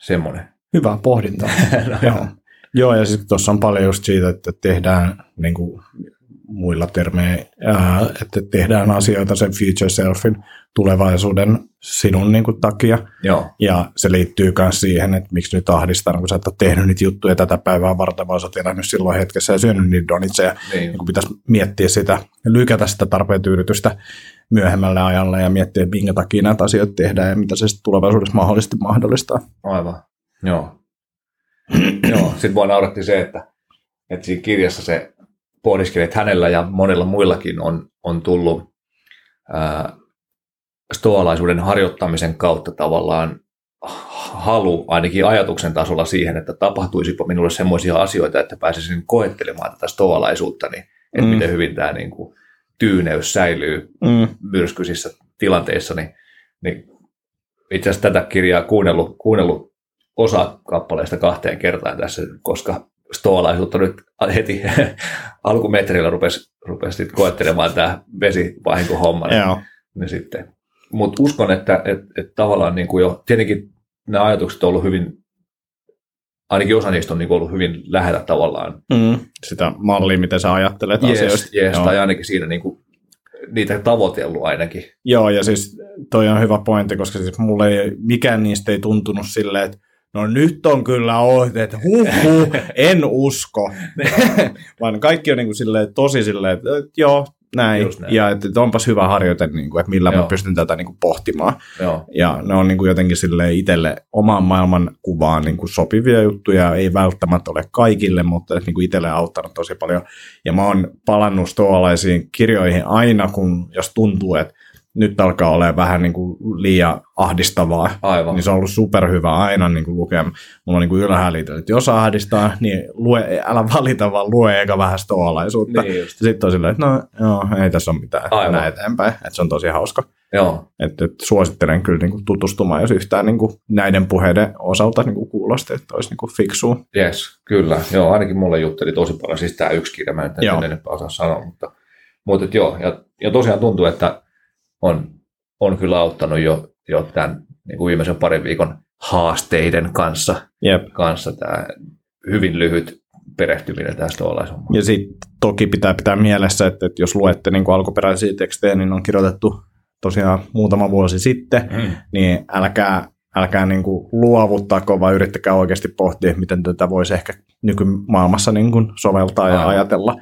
semmoinen. Hyvä pohdinta. no, Joo. Joo, ja sitten tuossa on paljon just siitä, että tehdään niin kuin muilla termeillä, että tehdään asioita sen future selfin tulevaisuuden sinun niin kuin, takia. Joo. Ja se liittyy myös siihen, että miksi nyt ahdistaa, kun sä et ole tehnyt niitä juttuja tätä päivää varten, vaan sä oot elänyt silloin hetkessä ja syönyt niitä donitseja. Niin. niin pitäisi miettiä sitä, lykätä sitä tarpeen tyydytystä myöhemmälle ajalle ja miettiä, että minkä takia näitä asioita tehdään ja mitä se sitten tulevaisuudessa mahdollisesti mahdollistaa. Aivan, joo. joo, sitten voi nauratti se, että, että siinä kirjassa se pohdiskeli, että hänellä ja monilla muillakin on, on tullut ää, stoalaisuuden harjoittamisen kautta tavallaan halu ainakin ajatuksen tasolla siihen, että tapahtuisipa minulle semmoisia asioita, että pääsisin koettelemaan tätä stoalaisuutta, niin että mm. miten hyvin tämä niin kuin, tyyneys säilyy mm. myrskyisissä tilanteissa, niin, niin itse asiassa tätä kirjaa kuunnellut, kuunnellut osa kappaleista kahteen kertaan tässä, koska stoalaisuutta nyt heti alkumetrillä rupesi, rupesi koettelemaan tämä vesivahinkohomma. Niin, niin sitten. Mutta uskon, että et, et tavallaan niin kuin jo, tietenkin nämä ajatukset on ollut hyvin, ainakin osa niistä on niin ollut hyvin lähellä tavallaan. Mm, sitä mallia, miten sä ajattelet yes, asioista. Yes, tai ainakin siinä niin kuin, niitä tavoitellut ainakin. Joo, ja siis toi on hyvä pointti, koska siis mulle ei, mikään niistä ei tuntunut silleen, että no nyt on kyllä ohjeet, huh, huh en usko. Vaan kaikki on niin kuin silleen, tosi silleen, että joo, näin. näin. Ja että, että onpas hyvä harjoite, niin kuin, että millä Joo. mä pystyn tätä niin kuin, pohtimaan. Joo. Ja ne on niin kuin, jotenkin sille itselle omaan maailman kuvaan niin kuin, sopivia juttuja. Ei välttämättä ole kaikille, mutta niin kuin itselle auttanut tosi paljon. Ja mä oon palannut stoalaisiin kirjoihin aina, kun jos tuntuu, että nyt alkaa olla vähän niin kuin liian ahdistavaa, Aivan. niin se on ollut superhyvä aina niin kuin lukea. Mulla on niin kuin ylhäällä että jos ahdistaa, niin lue, älä valita, vaan lue eikä vähän stoalaisuutta. Niin Sitten on silleen, että no joo, ei tässä ole mitään Aivan. näin eteenpäin, että se on tosi hauska. Joo. Et, et suosittelen kyllä niin kuin tutustumaan, jos yhtään niin kuin näiden puheiden osalta niin kuin kuulosti, että olisi niin kuin fiksua. Yes, kyllä. Joo, ainakin mulle jutteli tosi paljon, siis tämä yksi kirja, mä en enempää osaa sanoa, mutta, mutta joo, ja, ja tosiaan tuntuu, että on, on kyllä auttanut jo, jo tämän niin kuin viimeisen parin viikon haasteiden kanssa, Jep. kanssa tämä hyvin lyhyt perehtyminen tästä olaisuuteen. Ja sitten toki pitää pitää mielessä, että, että jos luette niin kuin alkuperäisiä tekstejä, niin on kirjoitettu tosiaan muutama vuosi sitten, mm. niin älkää, älkää niin kuin luovuttaako, vaan yrittäkää oikeasti pohtia, miten tätä voisi ehkä nykymaailmassa niin kuin soveltaa ja Aivan. ajatella.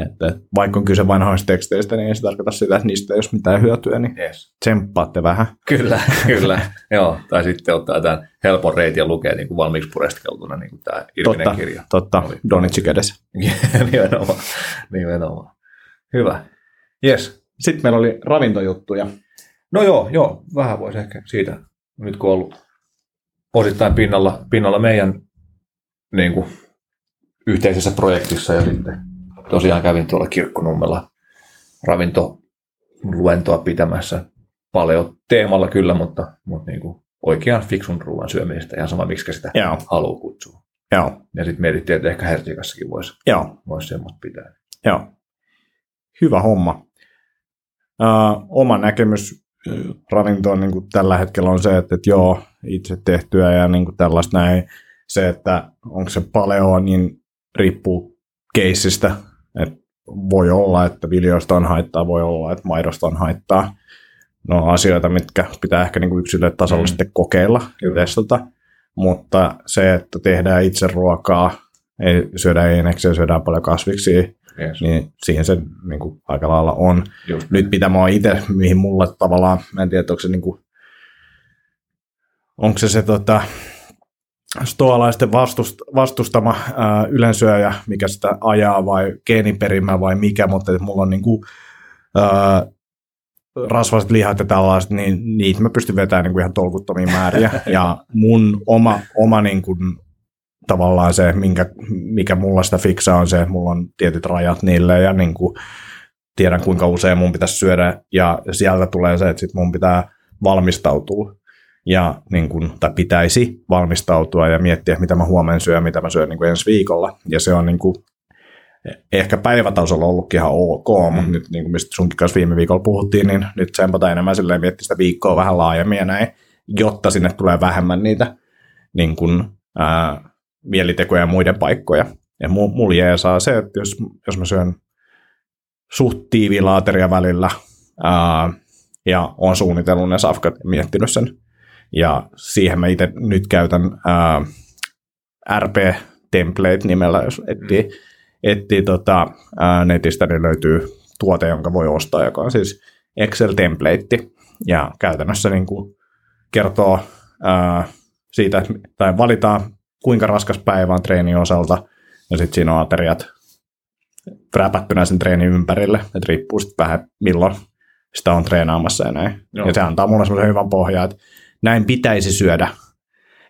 Että vaikka on kyse vanhoista teksteistä, niin ei se tarkoita sitä, että niistä ei ole mitään hyötyä, niin yes. tsemppaatte vähän. Kyllä, kyllä. Joo, tai sitten ottaa tämän helpon reitin ja lukee niin kuin valmiiksi pureskeltuna niin kuin tämä Irvinen totta, kirja. Totta, Donitsi kädessä. nimenomaan, nimenomaan. Hyvä. Yes. Sitten meillä oli ravintojuttuja. No joo, joo, vähän voisi ehkä siitä, nyt kun on ollut osittain pinnalla, pinnalla meidän niin kuin, yhteisessä projektissa ja sitten tosiaan kävin tuolla Kirkkonummella ravintoluentoa pitämässä. Paljon teemalla kyllä, mutta, mutta niin kuin oikean fiksun ruoan syömisestä, ihan sama miksi sitä Joo. haluaa kutsua. Joo. Ja sitten mietittiin, että ehkä Hertikassakin voisi vois semmoista pitää. Joo. Hyvä homma. Uh, oma näkemys ravintoon niin kuin tällä hetkellä on se, että, että joo, itse tehtyä ja niin kuin tällaista näin. Se, että onko se paleo, niin riippuu keissistä. Et voi olla, että viljoista on haittaa, voi olla, että maidosta on haittaa. No asioita, mitkä pitää ehkä niin yksilölle tasolla mm. sitten kokeilla ja testata. Mutta se, että tehdään itse ruokaa, ei syödä eineksiä, syödään paljon kasviksia, yes. niin siihen se niin kuin, aika lailla on. Just. Nyt mitä mä oon itse, mihin mulle tavallaan, mä en tiedä, onko se, niin kuin, onko se se tota, stoalaisten vastust, vastustama ää, ylensyöjä, mikä sitä ajaa vai geeniperimä vai mikä, mutta että mulla on niin kuin, ää, rasvaiset lihat ja tällaiset, niin niitä mä pystyn vetämään niin kuin ihan tolkuttomia määriä. Ja mun oma, oma niin kuin, tavallaan se, minkä, mikä mulla sitä fiksaa on se, että mulla on tietyt rajat niille ja niin kuin, tiedän kuinka usein mun pitäisi syödä ja sieltä tulee se, että sit mun pitää valmistautua ja niin kuin, tai pitäisi valmistautua ja miettiä, mitä mä huomenna syön, mitä mä syön niin kuin ensi viikolla. Ja se on niin kuin, ehkä päivätasolla ollutkin ihan ok, mm. mutta nyt niin kuin mistä sunkin kanssa viime viikolla puhuttiin, niin nyt tsempata enemmän silleen miettiä sitä viikkoa vähän laajemmin ja näin, jotta sinne tulee vähemmän niitä niin kuin, ää, mielitekoja ja muiden paikkoja. Ja mulla jää saa se, että jos, jos mä syön suht välillä ää, ja on suunnitellut ne safkat ja miettinyt sen ja siihen mä itse nyt käytän ää, RP-template nimellä, jos etsii, etsii tota, ää, netistä, niin löytyy tuote, jonka voi ostaa, joka on siis Excel-template. Ja käytännössä niin kuin kertoo ää, siitä, tai valitaan kuinka raskas päivä on treenin osalta, ja sitten siinä on ateriat räpättynä sen treenin ympärille, että riippuu sitten vähän milloin sitä on treenaamassa ja näin. Joo. Ja se antaa mulle semmoisen hyvän pohjan, että näin pitäisi syödä.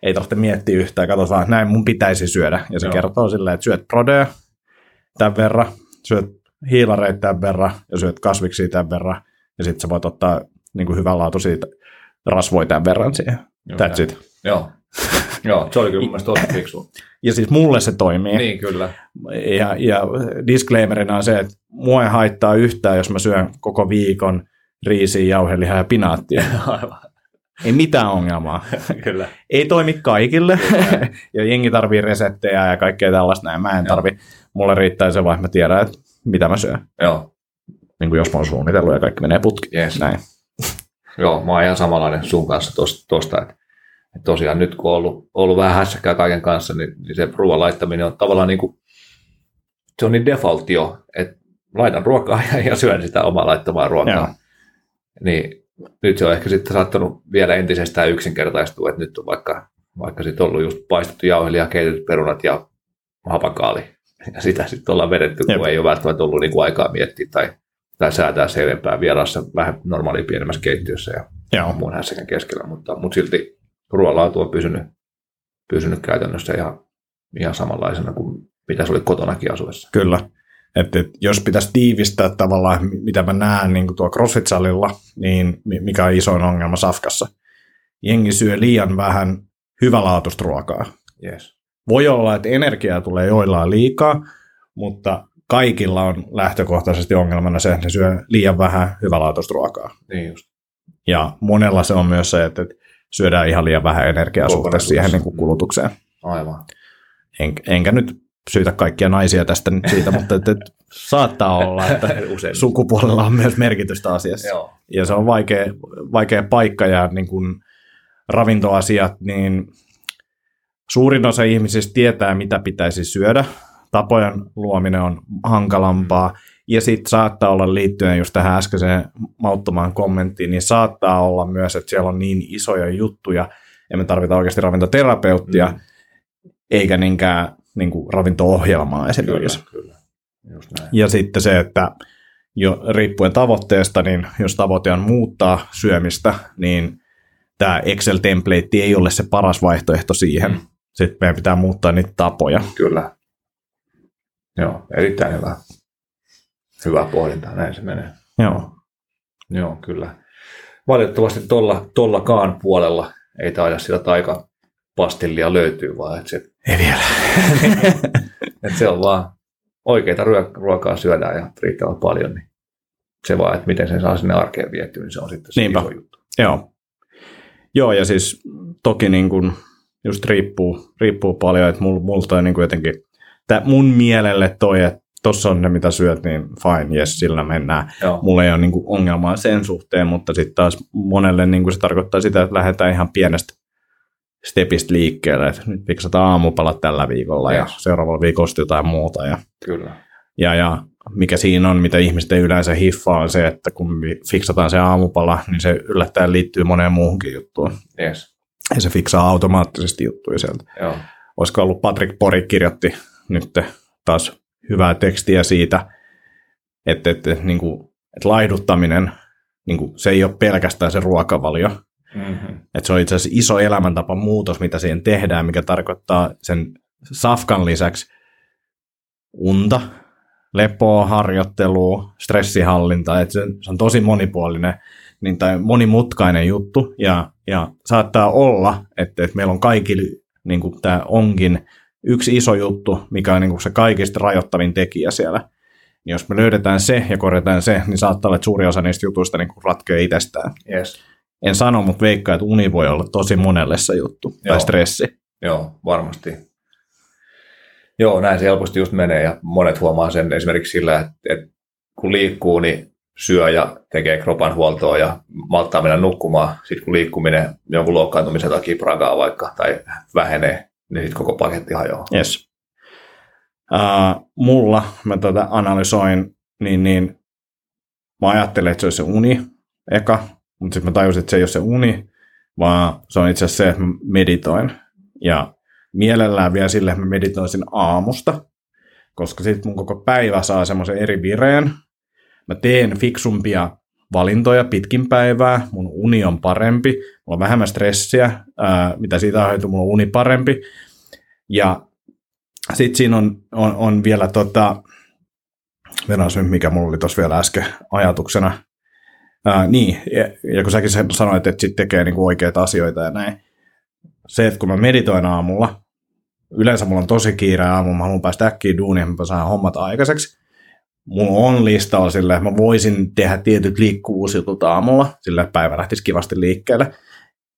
Ei tarvitse miettiä yhtään, katsotaan, että näin mun pitäisi syödä. Ja se Joo. kertoo silleen, että syöt prodea tämän verran, syöt hiilareita tämän verran ja syöt kasviksia tämän verran. Ja sitten sä voit ottaa niin kuin hyvän laatu siitä rasvoja tämän verran siihen. Joo, That's it. Joo. Joo, se oli kyllä mun tosi fiksu. Ja siis mulle se toimii. niin, kyllä. Ja, ja disclaimerina on se, että mua ei haittaa yhtään, jos mä syön koko viikon riisiä, jauhelihaa ja pinaattia. Aivan. Ei mitään ongelmaa. kyllä. Ei toimi kaikille. ja jengi tarvii resettejä ja kaikkea tällaista näin. Mä en Joo. tarvi. Mulle riittää se että mä tiedän, että mitä mä syön. Joo. Niin kuin jos mä oon suunnitellut ja kaikki menee putki. Yes. Näin. Joo, mä oon ihan samanlainen sun kanssa tosta, tosta että, tosiaan nyt kun on ollut, ollut vähän hässäkkää kaiken kanssa, niin, niin se ruoan laittaminen on tavallaan niin kuin, se on niin default jo, että laitan ruokaa ja, ja syön sitä omaa laittamaa ruokaa. Joo. Niin nyt se on ehkä sitten saattanut vielä entisestään yksinkertaistua, että nyt on vaikka, vaikka sitten ollut just paistettu jauhelia, keitetyt perunat ja hapakaali. Ja sitä sitten ollaan vedetty, kun Jep. ei ole välttämättä ollut niin kuin aikaa miettiä tai, tai säätää selvempää vieraassa vähän normaalia pienemmässä keittiössä ja Joo. muun hässäkän keskellä, mutta, mutta silti ruoanlaatu on pysynyt, pysynyt käytännössä ihan, ihan samanlaisena kuin mitä se oli kotonakin asuessa. Kyllä. Et, et, jos pitäisi tiivistää tavallaan, mi- mitä mä näen niin tuo CrossFit-salilla, niin mi- mikä on isoin ongelma Safkassa. Jengi syö liian vähän hyvälaatuista ruokaa. Yes. Voi olla, että energiaa tulee joillain liikaa, mutta kaikilla on lähtökohtaisesti ongelmana se, että ne syö liian vähän hyvälaatuista ruokaa. Niin just. Ja monella se on myös se, että että syödään ihan liian vähän energiaa suhteessa siihen niin kuin kulutukseen. Aivan. En, enkä nyt syytä kaikkia naisia tästä nyt siitä, mutta että, että saattaa olla, että Usein. sukupuolella on myös merkitystä asiassa. Joo. Ja se on vaikea, vaikea paikka ja niin kuin ravintoasiat, niin suurin osa ihmisistä tietää, mitä pitäisi syödä. Tapojen luominen on hankalampaa. Ja sitten saattaa olla liittyen just tähän äskeiseen mauttomaan kommenttiin, niin saattaa olla myös, että siellä on niin isoja juttuja, ja me tarvitaan oikeasti ravintoterapeuttia, Mm. eikä niinkään niin kuin ravinto-ohjelmaa esimerkiksi. Kyllä, kyllä. Just näin. Ja sitten se, että jo riippuen tavoitteesta, niin jos tavoite on muuttaa syömistä, niin tämä Excel-template ei ole se paras vaihtoehto siihen. Mm. Sitten meidän pitää muuttaa niitä tapoja. Kyllä. Joo, erittäin hyvä. Hyvä pohdinta, näin se menee. Joo. Joo, kyllä. Valitettavasti tolla, tollakaan puolella ei taida sitä taikapastillia löytyy, vaan että se, Ei vielä. että se on vaan oikeita ruo- ruokaa syödään ja riittävän paljon, niin se vaan, että miten sen saa sinne arkeen viettyä, niin se on sitten se Niinpä. iso juttu. Joo. Joo, ja siis toki niin kuin just riippuu, riippuu paljon, että mul, mulla toi niin kuin jotenkin, tää mun mielelle toi, että tossa on ne mitä syöt, niin fine, yes, sillä mennään. Joo, mulla ei ole niin kuin ongelmaa sen suhteen, mutta sitten taas monelle niin kuin se tarkoittaa sitä, että lähdetään ihan pienestä stepistä liikkeelle, että nyt fiksataan aamupalat tällä viikolla ja Yes. seuraavalla viikolla sitten jotain muuta. Ja, kyllä. ja, ja mikä siinä on, mitä ihmiset yleensä hiffaa, on se, että kun fiksataan se aamupala, niin se yllättäen liittyy moneen muuhunkin juttuun. Yes. Ja se fiksaa automaattisesti juttuja sieltä. Joo, Olisiko ollut Patrick Pori kirjoitti nyt taas hyvää tekstiä siitä, että, että, niin kuin, että laihduttaminen, niin kuin, se ei ole pelkästään se ruokavalio, mm-hmm. että se on itse asiassa iso elämäntapa muutos, mitä siihen tehdään, mikä tarkoittaa sen safkan lisäksi unta, lepoa, harjoittelua, stressihallintaa, että se, se on tosi monipuolinen niin, tai monimutkainen juttu, ja, ja saattaa olla, että, että meillä on kaikille, niin kuin tämä onkin yksi iso juttu, mikä on niin kuin se kaikista rajoittavin tekijä siellä. Niin jos me löydetään se ja korjataan se, niin saattaa olla, että suuri osa niistä jutuista niin kuin ratkeaa itsestään yes. En sano, mutta veikkaa, että uni voi olla tosi monelle se juttu, Joo. Tai stressi. Joo, varmasti. Joo, näin se helposti just menee ja monet huomaa sen esimerkiksi sillä, että, että kun liikkuu, niin syö ja tekee kropan huoltoa ja malttaa mennä nukkumaan. Sitten kun liikkuminen jonkun loukkaantumisen takia pragaa vaikka tai vähenee, niin sitten koko paketti hajoaa. Yes. Uh, mulla, mä tätä analysoin, niin, niin mä ajattelin, että se olisi se uni eka, mutta sitten mä tajusin, että se ei ole se uni, vaan se on itse asiassa se, että mä meditoin. Ja mielellään vielä sille, että mä meditoisin aamusta, koska sitten mun koko päivä saa semmoisen eri vireen. Mä teen fiksumpia valintoja pitkin päivää, mun uni on parempi, mulla on vähemmän stressiä, ää, mitä siitä aiheutuu, mulla on uni parempi. Ja sitten siinä on, on, on vielä tota, mikä mulla oli tuossa vielä äsken ajatuksena. Ää, niin, ja, ja kun säkin sanoit, että sit tekee niinku oikeita asioita ja näin. Se, että kun mä meditoin aamulla, yleensä mulla on tosi kiire aamulla, mä haluan päästä äkkiä duuniin, mä saan hommat aikaiseksi. Mulla on listalla silleen, että mä voisin tehdä tietyt liikkuvuusjutut aamulla, sillä päivä lähtisi kivasti liikkeelle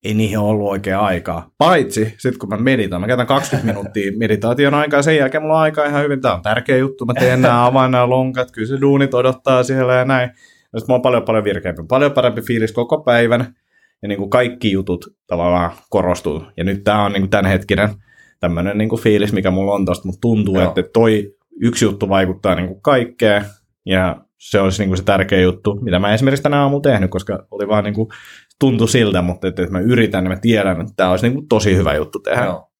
ei niihin ollut oikein aikaa. Paitsi sitten kun mä meditaan, mä käytän 20 minuuttia meditaation aikaa, sen jälkeen mulla on aikaa ihan hyvin. Tämä on tärkeä juttu, mä teen nämä avaan nämä lonkat, kyllä se duunit odottaa siellä ja näin. Ja sitten mulla on paljon paljon virkeämpi, paljon parempi fiilis koko päivän. Ja niin kuin kaikki jutut tavallaan korostuu. Ja nyt tämä on niin kuin tämänhetkinen tämmöinen niin kuin fiilis, mikä mulla on tosta, mutta tuntuu, Joo. että toi yksi juttu vaikuttaa niin kuin kaikkeen. Ja se olisi niin kuin se tärkeä juttu, mitä mä esimerkiksi tänä aamulla tehnyt, koska oli vaan niin kuin tuntui siltä, mutta että, että mä yritän ja mä tiedän, että tämä olisi niin kuin tosi hyvä juttu tehdä. Joo.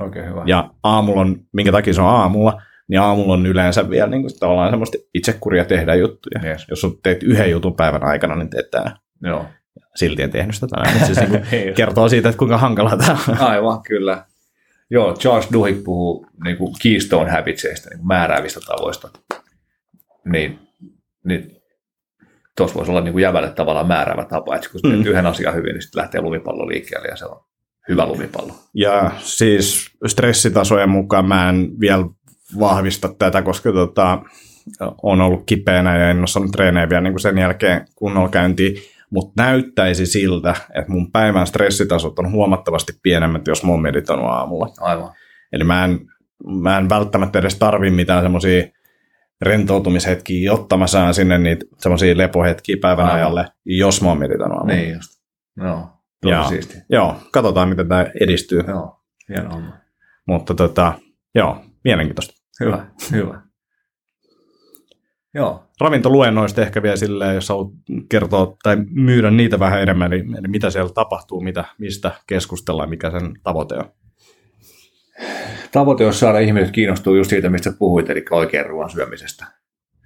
Oikein hyvä. Ja aamulla on, minkä takia se on aamulla, niin aamulla on yleensä vielä niin kuin, tavallaan semmoista itsekuria tehdä juttuja. Yes. Jos teet yhden jutun päivän aikana, niin teet tämä. Joo. Silti en tehnyt sitä tänään, mutta siis niin kuin kertoo siitä, että kuinka hankalaa tämä on. Aivan, kyllä. Joo, Charles Duhigg puhuu niin kuin keystone habitsista, niin kuin määräävistä tavoista. Niin, niin tuossa voisi olla niin kuin jävälle tavallaan määräävä tapa, että kun mm. yhden asian hyvin, niin sitten lähtee lumipallo liikkeelle ja se on hyvä lumipallo. Ja siis stressitasojen mukaan mä en vielä vahvista tätä, koska tota, on ollut kipeänä ja en ole saanut treenejä vielä niin kuin sen jälkeen kunnolla käyntiin, mutta näyttäisi siltä, että mun päivän stressitasot on huomattavasti pienemmät, jos mä oon meditoinut aamulla. Aivan. Eli mä en, mä en välttämättä edes tarvi mitään semmoisia rentoutumishetkiä, jotta mä saan sinne niitä semmoisia lepohetkiä päivän Aivan. ajalle, jos mä oon meditoinut aamulla. Niin just. Joo, ja, siisti. Joo, katsotaan miten tämä edistyy. Joo, hienoa. Mutta tota, joo, mielenkiintoista. Hyvä, hyvä. Joo. Ravintoluennoista ehkä vielä silleen, jos haluat kertoa tai myydä niitä vähän enemmän, eli, eli mitä siellä tapahtuu, mitä, mistä keskustellaan, mikä sen tavoite on tavoite on saada ihmiset kiinnostua just siitä, mistä puhuit, eli oikean ruoan syömisestä.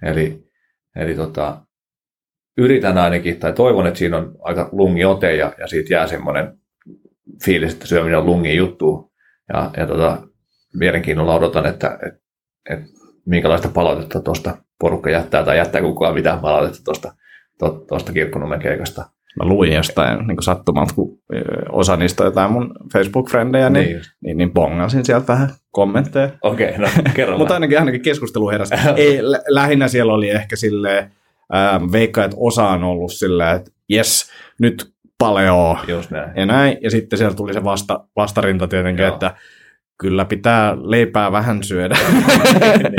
Eli, eli tota, yritän ainakin, tai toivon, että siinä on aika lungi ote ja, ja siitä jää semmoinen fiilis, että syöminen on lungi juttu. Ja, ja tota, mielenkiinnolla odotan, että, että, että minkälaista palautetta tuosta porukka jättää tai jättää kukaan mitään palautetta tuosta tuosta kirkkonummen keikasta mä luin jostain niin sattumalta, kun osa niistä on jotain mun Facebook-frendejä, niin, niin, niin, niin bongasin sieltä vähän kommentteja. Okei, okay, no kerro Mutta ainakin, ainakin keskustelu heräsi. Ei, lähinnä siellä oli ehkä silleen, ää, veikka, että osa on ollut silleen, että jes, nyt paleo Just näin. ja näin. Ja sitten siellä tuli se vasta, vastarinta tietenkin, Joo. että kyllä pitää leipää vähän syödä.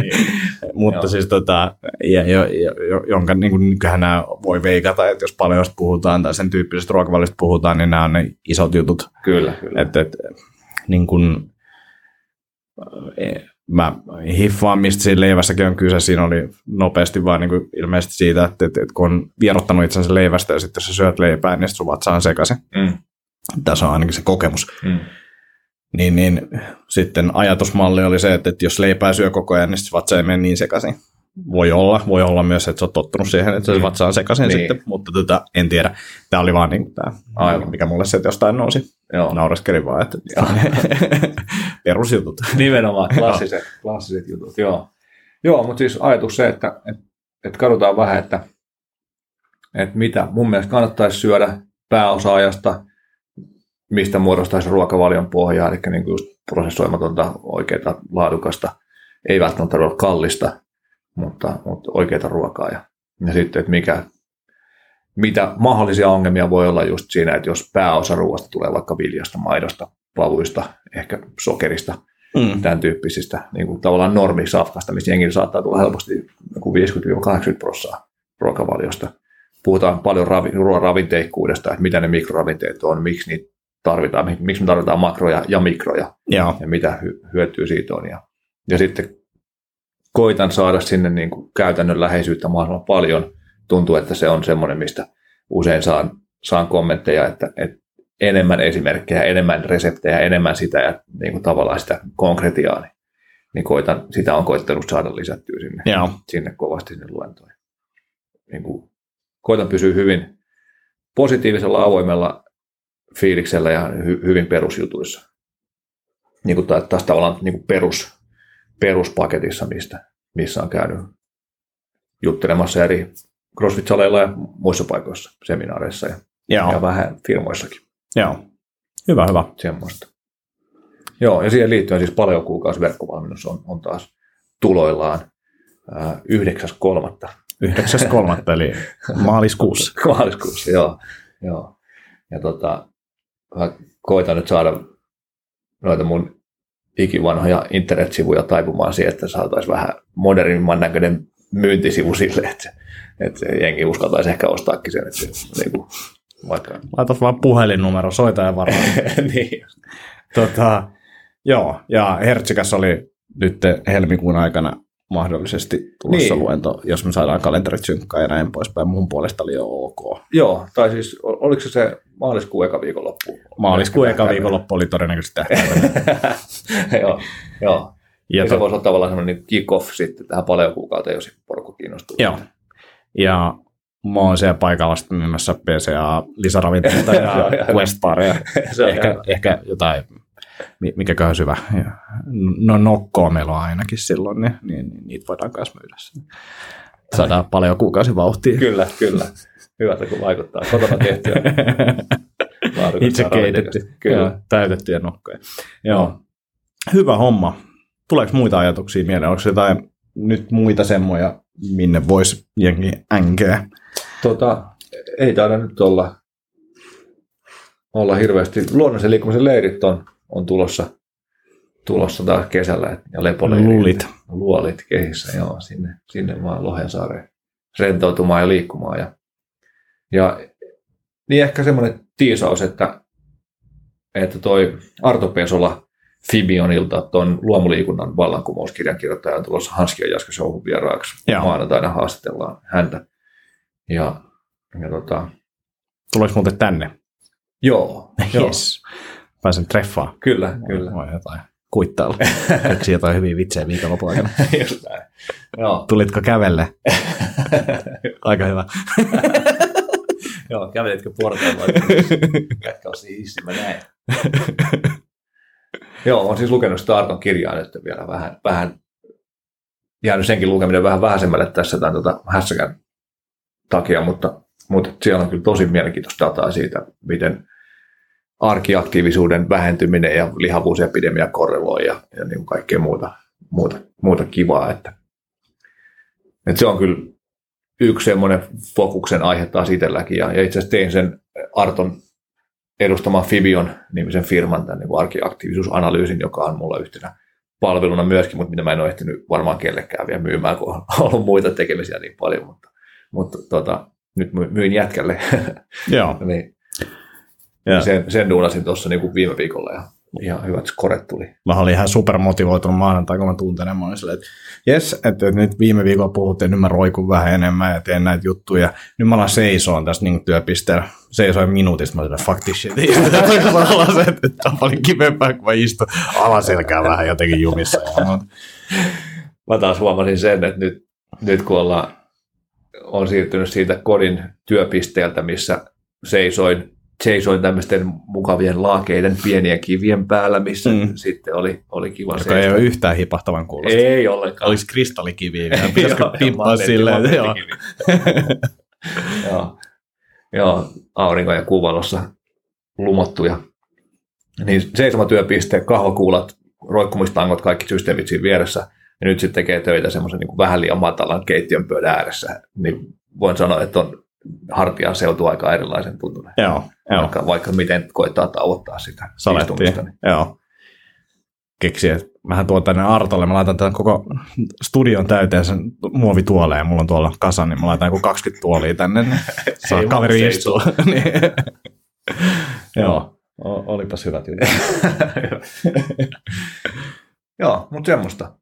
niin. Mutta siis tota, ja, ja, ja, jonka niin kuin, nämä voi veikata, että jos paljon puhutaan tai sen tyyppisestä ruokavaliosta puhutaan, niin nämä on ne isot jutut. Kyllä, kyllä. Et, et, niin kuin, e, mä hiffaan, mistä siinä leivässäkin on kyse. Siinä oli nopeasti vaan niin kuin ilmeisesti siitä, että, että, että kun on vierottanut itsensä leivästä ja sitten jos sä syöt leipää, niin sitten sun vatsaan sekaisin. Mm. Tässä on ainakin se kokemus. Mm niin, niin sitten ajatusmalli oli se, että, että jos leipää syö koko ajan, niin vatsa ei mene niin sekaisin. Voi olla, voi olla myös, että sä oot tottunut siihen, että se mm. vatsa on sekaisin niin. sitten, mutta tota, en tiedä. Tämä oli vaan niin tämä, Aivan. mikä mulle se jostain nousi. Joo. Naureskelin vaan, että perusjutut. Nimenomaan, klassiset, klassiset jutut, joo. Joo, mutta siis ajatus se, että, että, että katsotaan vähän, että, että mitä mun mielestä kannattaisi syödä pääosaajasta, mistä muodostaisi ruokavalion pohjaa, eli niin kuin just prosessoimatonta, oikeaa, laadukasta, ei välttämättä ole kallista, mutta, mutta oikeaa ruokaa. Ja, ja sitten, että mikä, mitä mahdollisia ongelmia voi olla just siinä, että jos pääosa ruoasta tulee vaikka viljasta, maidosta, pavuista, ehkä sokerista, mm. tämän tyyppisistä niin kuin tavallaan normisafkasta, missä jengi saattaa tulla helposti 50-80 prosenttia ruokavaliosta. Puhutaan paljon ravi, ruoan ravinteikkuudesta, että mitä ne mikroravinteet on, miksi niitä tarvitaan, miksi me tarvitaan makroja ja mikroja Joo. ja mitä hyötyä siitä on. Ja, ja sitten koitan saada sinne niin kuin käytännön läheisyyttä mahdollisimman paljon. Tuntuu, että se on semmoinen, mistä usein saan, saan kommentteja, että, että enemmän esimerkkejä, enemmän reseptejä, enemmän sitä ja niin kuin tavallaan sitä konkretiaa, niin, niin koitan, sitä on koittanut saada lisättyä sinne, Joo. sinne kovasti sinne luentoihin. Niin kuin koitan pysyä hyvin positiivisella, avoimella fiiliksellä ja hy, hyvin perusjutuissa. Niin kuin taas tavallaan niin kuin perus, peruspaketissa, mistä, missä on käynyt juttelemassa eri CrossFit-saleilla ja muissa paikoissa, seminaareissa ja, Joo. ja vähän firmoissakin. Joo. Hyvä, hyvä. Semmoista. Joo, ja siihen liittyen siis paljon kuukausi verkkovalmennus on, on taas tuloillaan ää, 9.3. 9.3. eli maaliskuussa. Maaliskuussa, joo. joo. Ja tota, mä koitan nyt saada noita mun ikivanhoja internetsivuja taipumaan siihen, että saataisiin vähän modernimman näköinen myyntisivu sille, että, että jengi uskaltaisi ehkä ostaakin sen, että niin kuin, vaikka... Laitat vaan puhelinnumero, soita ja varmaan. niin. tota, joo, ja Hertsikäs oli nyt helmikuun aikana mahdollisesti tulossa Niin. luento, jos me saadaan kalenterit synkkaan ja näin poispäin. Mun puolesta oli jo ok. Joo, tai siis ol- oliko se se maaliskuun eka viikonloppu? Maaliskuun eka viikonloppu oli todennäköisesti tähtäimellä. joo, joo. Ja Ja se to- voisi olla tavallaan semmoinen kick-off sitten tähän paljon kuukauteen, jos porukka kiinnostuu. Joo. Ja mä oon siellä paikalla sitten myymässä PCA, lisäravinteita Joo, ja. Se on ehkä, ehkä jotain, mikäköhän syvä. No nokkoa meillä on ainakin silloin, niin, niin, niin niitä voidaan myös myydä. Saadaan paljon kuukausi vauhtia. Kyllä, kyllä. Hyvältä kun vaikuttaa. Kotona tehtyä. Itse keitetty. Kyllä. Joo, täytettyjä nokkoja. Joo. Hyvä homma. Tuleeko muita ajatuksia mieleen? Onko jotain nyt muita semmoja, minne voisi jengi änkeä? Tota, ei taida nyt olla, olla hirveästi. Luonnollisen liikkumisen leirit on, on tulossa, tulossa taas kesällä ja lepoleirit. Lulit. Luolit kehissä, joo, sinne, sinne vaan Lohensaareen rentoutumaan ja liikkumaan. Ja, ja niin ehkä semmoinen tiisaus, että, että toi Arto Pesola Fibionilta tuon luomuliikunnan vallankumouskirjan kirjoittaja on tulossa Hanski ja Jaska Showhun vieraaksi. Joo. Maanantaina haastatellaan häntä. Ja, ja tota, Tuleeko muuten tänne? joo, joo Yes. Pääsen treffaan. kyllä, kyllä. Voi jotain kuittailla. Keksi jotain hyviä vitsejä viikonlopun aikana. Just näin. Joo, Tulitko kävelle? Aika hyvä. joo kävelitkö portailla? Jätkä on siinä hissi, mä näin. Joo, on siis lukenut sitä Arton kirjaa nyt vielä vähän, vähän jäänyt senkin lukeminen vähän vähäisemmälle tässä tämän tota, hässäkän takia, mutta, mutta siellä on kyllä tosi mielenkiintoista dataa siitä, miten arkiaktiivisuuden vähentyminen ja lihavuusepidemia korreloi ja, ja niin kaikkea muuta, muuta, muuta kivaa. Että, että se on kyllä yksi semmoinen fokuksen aihe taas itselläkin. Ja, ja itse asiassa tein sen Arton edustaman Fibion nimisen firman, tämän niin arkiaktiivisuusanalyysin, joka on mulla yhtenä palveluna myöskin, mutta mitä mä en ole ehtinyt varmaan kellekään vielä myymään, kun on ollut muita tekemisiä niin paljon, mutta, mutta tota, nyt my- myin jätkälle, Joo. niin Ja. sen, sen duunasin tuossa niin kuin viime viikolla ja ihan hyvät skoret tuli. Mä olin ihan supermotivoitunut maanantai, kun mä tuntelen. Mä olin silleen, että jes, että nyt viime viikolla puhuttiin, nyt mä roikun vähän enemmän ja teen näitä juttuja. Nyt mä alan seisoon tässä niin työpisteellä. Seisoin minuutista, mä olin fuck this shit. Istutaan alas, että että on paljon kivempää, kun mä istun alaselkään vähän jotenkin jumissa. Mä taas huomasin sen, että nyt, nyt kun ollaan, on siirtynyt siitä kodin työpisteeltä, missä seisoin, seisoin tämmöisten mukavien laakeiden pienien kivien päällä, missä Mm. sitten oli, oli kiva joka ei seisoa. ole yhtään hipahtavan kuulosta. Ei ollenkaan. Olisi kristallikiviä vielä. Pitäisikö magneetti- silleen? Joo. joo. joo, aurinko ja kuvalossa lumottuja. Niin seisomatyöpiste, kahvakuulat, roikkumistangot, kaikki systeemit siinä vieressä. Ja nyt sitten tekee töitä semmoisen niin vähän liian matalan keittiön pöydän ääressä. Niin voin sanoa, että on hartian seutu aika erilaisen tuntunen. Joo, joo. Vaikka, vaikka miten koittaa tauottaa sitä Salettiin. Niin. Joo. Keksi, että mähän tuon tänne Artolle, mä laitan tämän koko studion täyteen sen muovituoleen, mulla on tuolla kasa, niin mä laitan joku 20 tuolia tänne, niin saa kaveri istua. niin. Joo, o- olipas hyvät jutut. Joo, mutta semmoista.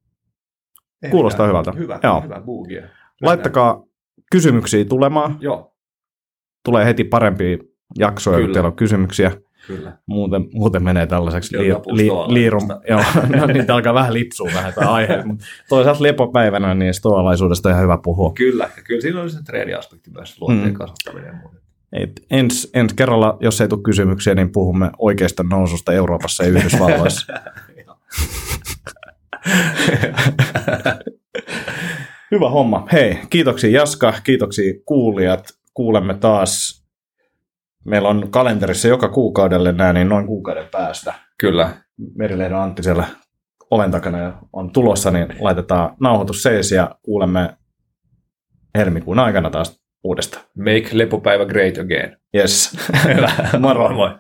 Ei Kuulostaa mitään. hyvältä. Hyvä, Joo. hyvä buugia. Laittakaa kysymyksiä tulemaan. Joo, Tulee heti parempia jaksoja, kun teillä on kysymyksiä. Kyllä. Muuten, muuten menee tällaiseksi li, li, liirum, joo, no, niitä alkaa vähän lipsua vähän tämä aihe, mutta toisaalta lepopäivänä niin stoalaisuudesta on ihan hyvä puhua. Kyllä, ja kyllä siinä oli se treeniaspekti myös, luonteen Mm. kasvattaminen ja muuta. Et ens, ensi kerralla, jos ei tule kysymyksiä, niin puhumme oikeasta noususta Euroopassa ja Yhdysvalloissa. Hyvä homma. Hei, kiitoksia Jaska, kiitoksia kuulijat. Kuulemme taas. Meillä on kalenterissa joka kuukaudelle nämä, niin noin kuukauden päästä. Kyllä, Merilehden Antti siellä oven takana on tulossa, niin laitetaan nauhoitus seis ja kuulemme helmikuun aikana taas uudestaan. make lepopäivä great again. Yes. Moro. moi.